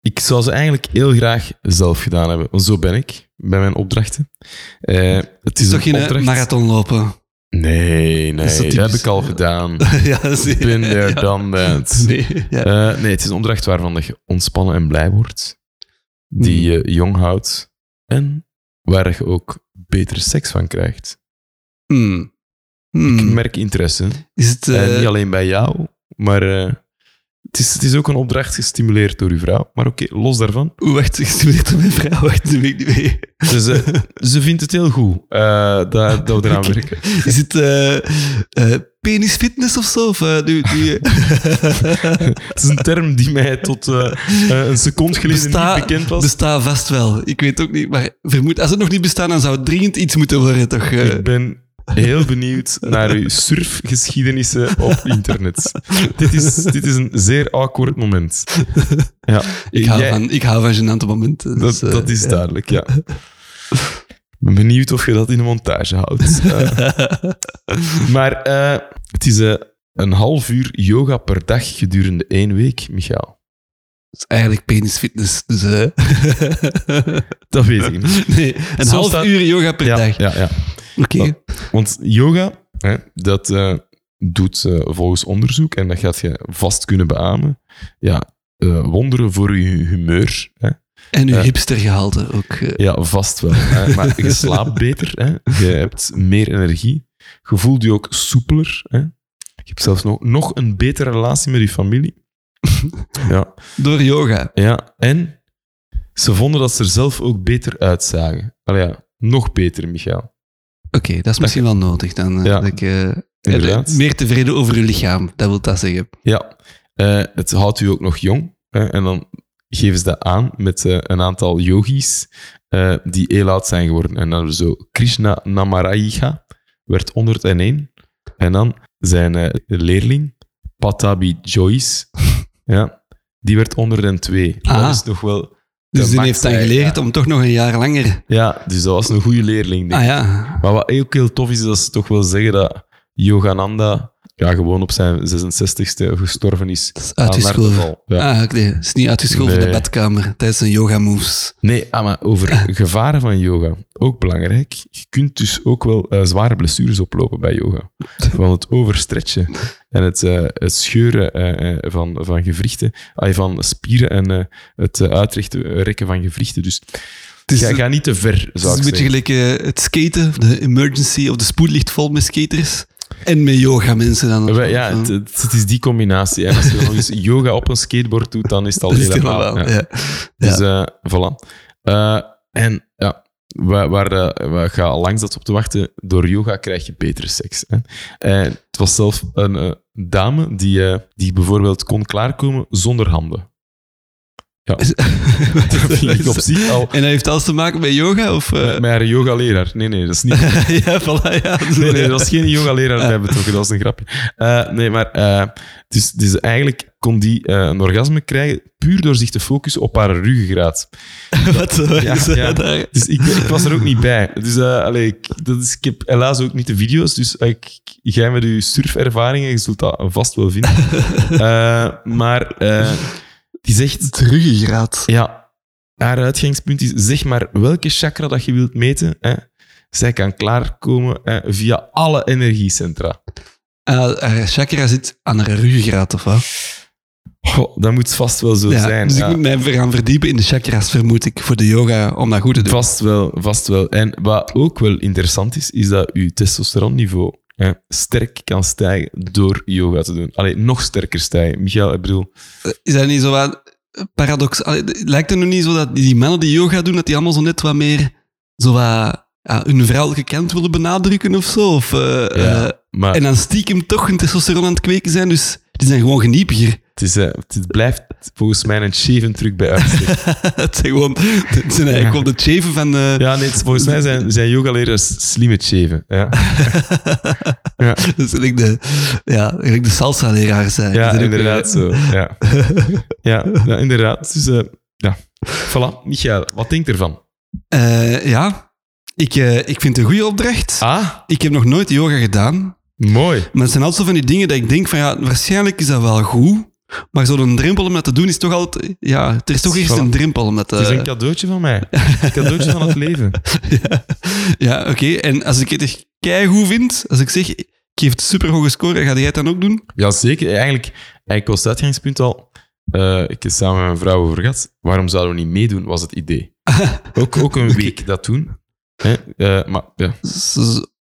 Ik zou ze eigenlijk heel graag zelf gedaan hebben. Want zo ben ik bij mijn opdrachten. Eh, het het is is toch een geen opdracht... marathon lopen? Nee, nee. Dat, heb ik al gedaan. ja, is Been there, ja. done that. Nee, ja. Eh, nee, het is een opdracht waarvan dat je ontspannen en blij wordt. Die Hmm. je jong houdt. En waar je ook betere seks van krijgt. Hmm. Hmm. Ik merk interesse. Is het... Eh, eh, niet alleen bij jou, maar eh, het, is, het is ook een opdracht gestimuleerd door uw vrouw. Maar oké, los daarvan. Oeh, wacht, gestimuleerd door mijn vrouw. Wacht, dat weet ik niet mee. Dus, ze vindt het heel goed dat, dat we eraan werken. Is het penisfitness of zo? Of, nu, nu, Het is een term die mij tot een seconde geleden Besta- niet bekend was. Bestaat vast wel. Ik weet ook niet, maar vermoed, als het nog niet bestaat, dan zou het dringend iets moeten worden, toch? Ik ben heel benieuwd naar uw surfgeschiedenissen op internet. dit, is, dit is een zeer awkward moment. Ja, ik, hou jij- van, ik hou van gênante momenten. dat, dus, eh, dat is ja. duidelijk, ja. Ik ben benieuwd of je dat in de montage houdt. Eh, maar eh, het is een half uur yoga per dag gedurende één week, Michael. Dat is eigenlijk penisfitness. Dus, Dat weet ik niet. nee, een half uur yoga per ja, dag. Ja, ja. Oké. Want yoga, hè, dat eh, doet eh, volgens onderzoek, en dat gaat je vast kunnen beamen, ja, eh, wonderen voor je humeur. Hè. En uw eh, hipstergehalte ook. Ja, vast wel. Hè. Maar je slaapt beter, hè. je hebt meer energie, je voelt je ook soepeler. Hè. Je hebt zelfs nog, nog een betere relatie met je familie. Ja, Door yoga. ja, en ze vonden dat ze er zelf ook beter uitzagen. Allee, ja, nog beter, Michael. Oké, dat is misschien wel nodig dan. eh, Ja, dat ik, eh, eh, meer tevreden over uw lichaam, dat wil dat zeggen. Ja, het houdt u ook nog jong. hè, en dan geven ze dat aan met een aantal yogis die heel oud zijn geworden. En dan zo Krishna Namaraja. werd 101. En dan zijn leerling, Patabi Joyce, ja, die werd 102. Ah. Dat is nog wel... Dus die heeft dan geleerd ja. om toch nog een jaar langer... Ja, dus dat was een goede leerling. denk Ah ja. Maar wat ook heel tof is, is dat ze toch wel zeggen dat Yogananda ja, gewoon op zijn 66ste gestorven is. Dat is uitgeschoven. Ja. Ah, nee, is niet uitgeschoven in Nee. de badkamer tijdens een yoga moves. Nee, ah, maar over gevaren van yoga, ook belangrijk. Je kunt dus ook wel eh, zware blessures oplopen bij yoga. Van het overstretchen en het, eh, het scheuren eh, van, van gewrichten, ah, van spieren en het uitrechten, rekken van gewrichten. Dus Het is, ga, ga niet te ver, het is zou een beetje gelijk het skaten, de emergency of de spoed ligt vol met skaters. En met yoga mensen dan. Wij- Ja, het, is die combinatie. En als je nog eens yoga op een skateboard doet, dan is het al helemaal. ja. ja. Dus eh voilà. Eh, en ja, waar, waar, waar ga langs dat op te wachten, door yoga krijg je betere seks. Hè. En het was zelf een dame die, die bijvoorbeeld kon klaarkomen zonder handen. Ja, dat vind ik op zich al... En dat heeft alles te maken met yoga? Of, eh? Met haar yoga-leraar. Nee, nee, dat is niet... ja, voilà, ja. Nee, nee, dat was geen yoga-leraar bij betrokken, dat was een grapje. Eh, nee, maar eh, dus, dus eigenlijk kon die een orgasme krijgen puur door zich te focussen op haar ruggengraat. Wat Ja, ja. Dus ik, ik was er ook niet bij. Dus uh, allee, ik, dat is, ik heb helaas ook niet de video's. Dus uh, ik, jij met je surfervaringen, je zult dat vast wel vinden. uh, maar die zegt... Het ruggengraat. Ja, haar uitgangspunt is, zeg maar welke chakra dat je wilt meten. Hè. Zij kan klaarkomen hè, via alle energiecentra. Uh, haar chakra zit aan haar ruggengraat, of wat? Oh, dat moet vast wel zo ja, zijn. Dus ja. ik moet mij gaan verdiepen in de chakras, vermoed ik, voor de yoga, om dat goed te doen. Vast wel, vast wel. En wat ook wel interessant is, is dat je testosteronniveau hè, sterk kan stijgen door yoga te doen. Allee, nog sterker stijgen. Michael, ik bedoel... Is dat niet zo wat paradox? Allee, lijkt het nog niet zo dat die mannen die yoga doen, dat die allemaal zo net wat meer zo wat, ja, hun vrouwelijke kant willen benadrukken of zo? Of, uh, ja, uh, maar... En dan stiekem toch hun testosteron aan het kweken zijn, dus die zijn gewoon geniepiger. Het, is, uh, het blijft volgens mij een shaven truc bij uitstek. het zijn gewoon... Het zijn eigenlijk de shaven van... Uh... Ja, nee, het, volgens mij zijn, zijn yogaleraars slim het shaven. Ja. ja. Dat is like de, ja, like de salsa-leraar zijn. Ja, inderdaad zo. Ja. ja, ja, inderdaad. Dus uh, ja, voilà. Michael, wat denkt ervan? Uh, ja, ik, uh, ik vind het een goede opdracht. Ah? Ik heb nog nooit yoga gedaan. Mooi. Maar het zijn altijd zo van die dingen dat ik denk van ja, waarschijnlijk is dat wel goed. Maar zo'n drempel om dat te doen is toch altijd... Ja, er is toch eerst een drempel om dat te... Het is een cadeautje van mij. Een cadeautje van het leven. ja, ja oké. Okay. En als ik het echt keigoed vind, als ik zeg, ik geef het superhoge score, ga jij het dan ook doen? Ja, zeker. Eigenlijk, eigenlijk was het uitgangspunt al... Uh, ik heb samen met mijn vrouw over gehad. Waarom zouden we niet meedoen, was het idee. ook, ook een week dat doen. Hè? Uh, maar ja.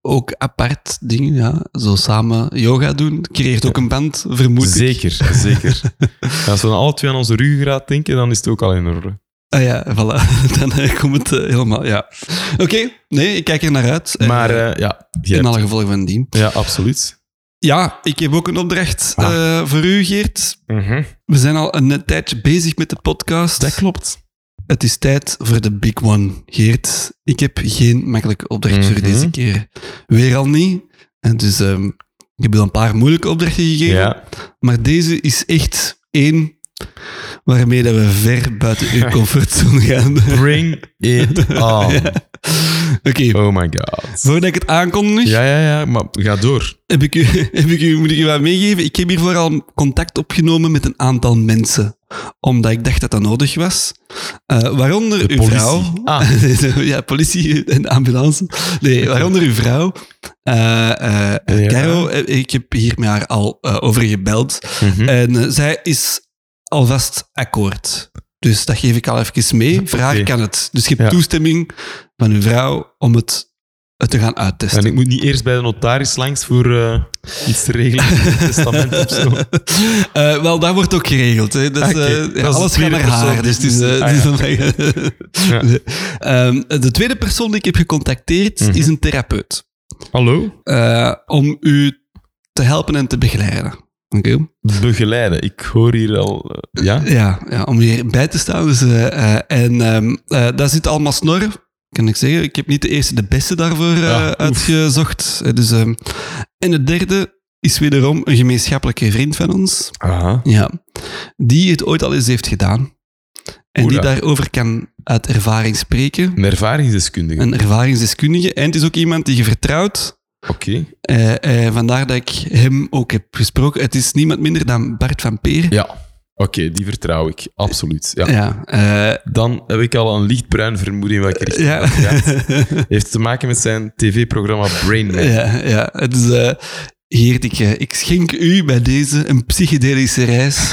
Ook apart dingen, ja. Zo samen yoga doen, creëert ook een band, vermoed zeker, ik. Zeker, Als we dan alle twee aan onze ruggengraat denken, dan is het ook al in orde. Ah ja, voilà. Dan uh, komt het uh, helemaal, ja. Oké, okay. nee, ik kijk er naar uit. Maar uh, ja... In alle gevolgen van dien. Ja, absoluut. Ja, ik heb ook een opdracht ah. voor u, Geert. -hmm. We zijn al een tijdje bezig met de podcast. Dat klopt. Het is tijd voor de big one, Geert. Ik heb geen makkelijke opdracht mm -hmm. voor deze keer. Weer al niet. En dus um, ik heb wel een paar moeilijke opdrachten gegeven. Ja. Maar deze is echt één waarmee dat we ver buiten uw comfortzone gaan. Bring it on. ja. Oké. Okay. Oh my god. Voordat ik het aankondig... Ja, ja, ja, maar ga door. Heb ik u, heb ik u, moet ik u wat meegeven? Ik heb hiervoor al contact opgenomen met een aantal mensen. Omdat ik dacht dat dat nodig was. Uh, waaronder De uw politie. vrouw. Ah. ja, politie en ambulance. Nee, waaronder uw vrouw. Uh, uh, ja. Caro, ik heb hier met haar al over gebeld. Mhm. Mm -hmm. En zij is alvast akkoord. Dus dat geef ik al even mee. Okay. kan het. Dus je hebt ja. toestemming van uw vrouw om het te gaan uittesten. En ik moet niet eerst bij de notaris langs voor uh, iets te regelen, een testament of zo. Uh, wel, dat wordt ook geregeld. Hè. Dat, okay. uh, ja, alles gaat naar haar. Dus, dus, ah, ja. ja. de tweede persoon die ik heb gecontacteerd Mhm. mm -hmm. is een therapeut. Hallo? om u te helpen en te begeleiden. Okay. Begeleiden. Ik hoor hier al... ja? ja? Ja, om hier bij te staan. Dus, en um, daar zit allemaal snor kan ik zeggen. Ik heb niet de eerste de beste daarvoor eh, Ja, uitgezocht. Eh, Dus, ehm, en de derde is wederom een gemeenschappelijke vriend van ons. Aha. Ja. Die het ooit al eens heeft gedaan. En die daarover kan uit ervaring spreken. Een ervaringsdeskundige. Een ervaringsdeskundige. En het is ook iemand die je vertrouwt. Oké. Eh, vandaar dat ik hem ook heb gesproken. Het is niemand minder dan Bart van Peer. Ja. Oké, die vertrouw ik. Absoluut. Ja. Ja, eh, Dan heb ik al een lichtbruin vermoeden in welke richting ja. gaat. Heeft te maken met zijn tv-programma Brain Man. ja, ja. Het is, eh, Geert, ik, eh, ik schenk u bij deze een psychedelische reis.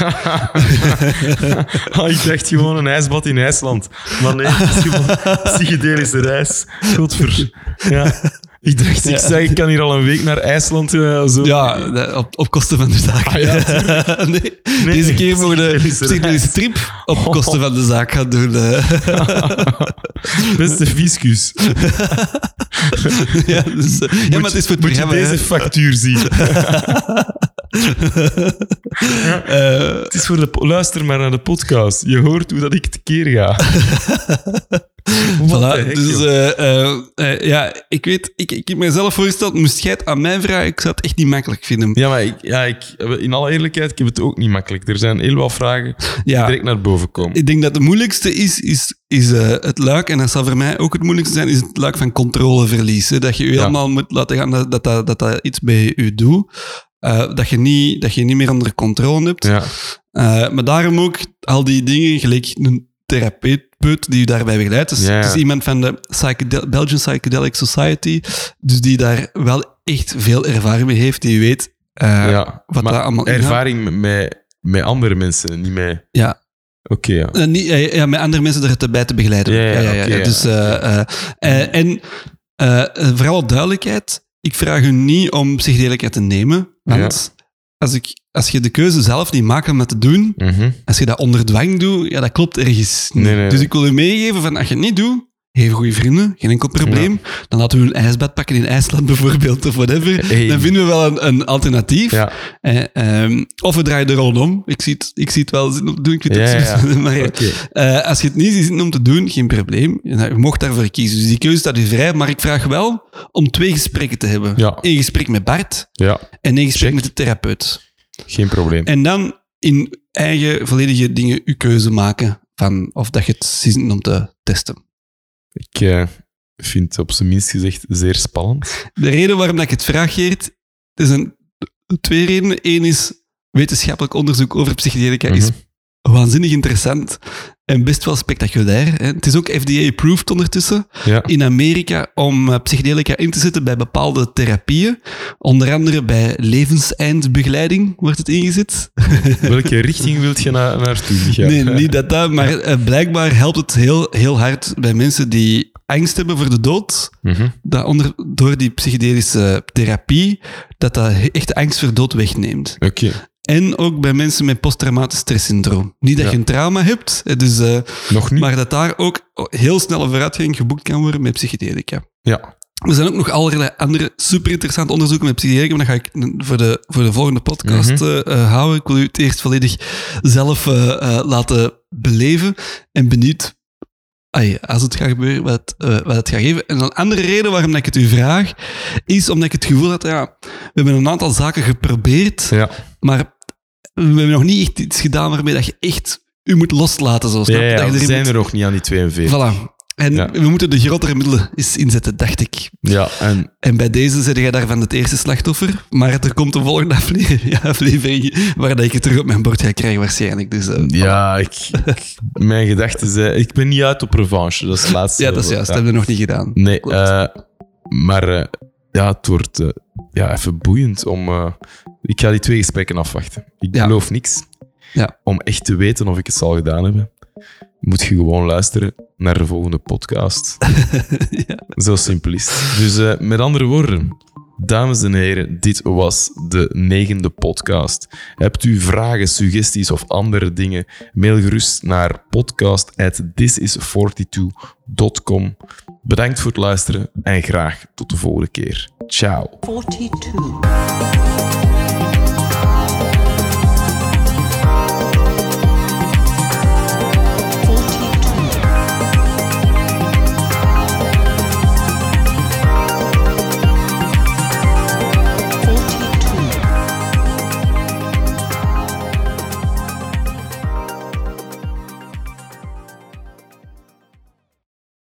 Ah, ik dacht gewoon een ijsbad in IJsland. Maar nee, het is gewoon een psychedelische reis. Godver. Ja. Ik dacht, ik, Ja. zei, ik kan hier al een week naar IJsland. eh, zo. Ja, op, op kosten van de zaak. Ah, nee, deze keer mogen de psychedelische trip op kosten van de zaak gaan doen. eh. Beste fiscus. ja, dus, eh, ja, maar het is voor het Moet je deze factuur zien? Eh, Het is voor de... Luister maar naar de podcast. Je hoort hoe dat ik tekeer ga. Voilà, heck, dus eh, eh, ja, ik weet, ik, ik heb mezelf voorgesteld, moest jij het aan mij vragen, ik zou het echt niet makkelijk vinden. Ja, maar ik, ja, ik, in alle eerlijkheid, ik heb het ook niet makkelijk. Er zijn heel wat vragen die Ja. direct naar boven komen. Ik denk dat het moeilijkste is, is, is het luik, en dat zal voor mij ook het moeilijkste zijn, is het luik van controleverlies. Hè? Dat je je Ja. helemaal moet laten gaan, dat dat, dat, dat, dat iets bij je doet. Eh, dat, je niet, dat je niet meer onder controle hebt. Ja. Eh, maar daarom ook al die dingen, gelijk een therapeut die je daarbij begeleidt. Dus is iemand van de Psychedel- Belgian Psychedelic Society, dus die daar wel echt veel ervaring mee heeft, die weet ja. wat dat allemaal ervaring met- met, met andere mensen, niet met... Ja, Oké, ja. Eh, niet, ja, met andere mensen erbij te begeleiden. Ja, ja, ja. Dus, en vooral duidelijkheid, ik vraag u niet om psychedelica te nemen, want als, ik, als je de keuze zelf niet maakt om dat te doen, Mhm. als je dat onder dwang doet, ja, dat klopt ergens niet. Nee, nee, Dus ik wil u meegeven van, als je het niet doet, Heel goede vrienden, geen enkel probleem. Dan laten we een ijsbad pakken in IJsland bijvoorbeeld, of whatever. Hey. Dan vinden we wel een, een alternatief. Ja. Eh, ehm, of we draaien de rol om. Ik zie het, ik zie het wel om te doen. Ik vind het Ja, ja. maar, eh, als je het niet ziet om te doen, geen probleem. Nou, Je mocht daarvoor kiezen. Dus die keuze staat u vrij. Maar ik vraag wel om twee gesprekken te hebben. Ja. Eén gesprek met Bart Ja, en één gesprek Check. met de therapeut. geen probleem. En dan in eigen volledige dingen uw keuze maken van of dat je het ziet om te testen. Ik eh, vind het op zijn minst gezegd zeer spannend. De reden waarom dat ik het vraag, Geert, er zijn twee redenen. Eén is wetenschappelijk onderzoek over psychedelica is Mhm. Waanzinnig interessant en best wel spectaculair. Hè. Het is ook FDA-approved ondertussen Ja. in Amerika om eh, psychedelica in te zetten bij bepaalde therapieën. Onder andere bij levenseindbegeleiding wordt het ingezet. Welke richting wilt je na, naartoe gaan? Nee, niet dat dat, maar eh, blijkbaar helpt het heel, heel hard bij mensen die angst hebben voor de dood. Mhm. Dat onder, door die psychedelische therapie, dat dat echt de angst voor dood wegneemt. Oké, En ook bij mensen met posttraumatisch stresssyndroom. Niet dat je een trauma hebt, dus, eh, nog niet. maar dat daar ook heel snelle vooruitgang geboekt kan worden met psychedelica. Ja, Er zijn ook nog allerlei andere super interessante onderzoeken met psychedelica, maar dat ga ik voor de, voor de volgende podcast Mhm. eh, eh, houden. Ik wil u het eerst volledig zelf laten beleven en benieuwd, ai, als het gaat gebeuren, wat, wat het gaat geven. En een andere reden waarom ik het u vraag, is omdat ik het gevoel had, ja, we hebben een aantal zaken geprobeerd, ja. maar we hebben nog niet echt iets gedaan waarmee dat je echt u moet loslaten. Zo, snap ja, Dat je we zijn moet- er nog niet aan die 42. Voilà. En Ja. we moeten de grotere middelen eens inzetten, dacht ik. Ja, en En bij deze zit jij daarvan het eerste slachtoffer. Maar er komt een volgende aflevering, ja, aflevering waar dat ik het terug op mijn bord ga krijgen waarschijnlijk. Dus, eh, ja, ik, mijn gedachten zijn... Ik ben niet uit op revanche, dat is het laatste. ja, dat is juist. Dat hebben we nog niet gedaan. Nee, eh, maar eh, ja, het wordt eh, ja, even boeiend om... eh, ik ga die twee gesprekken afwachten. Ik Ja. beloof niks. Ja. Om echt te weten of ik het zal gedaan hebben, moet je gewoon luisteren naar de volgende podcast. ja. Zo simpel is het. Dus eh, met andere woorden, dames en heren, dit was de negende podcast. Hebt u vragen, suggesties of andere dingen? Mail gerust naar podcast@thisis42.com. Bedankt voor het luisteren en graag tot de volgende keer. Ciao. 42.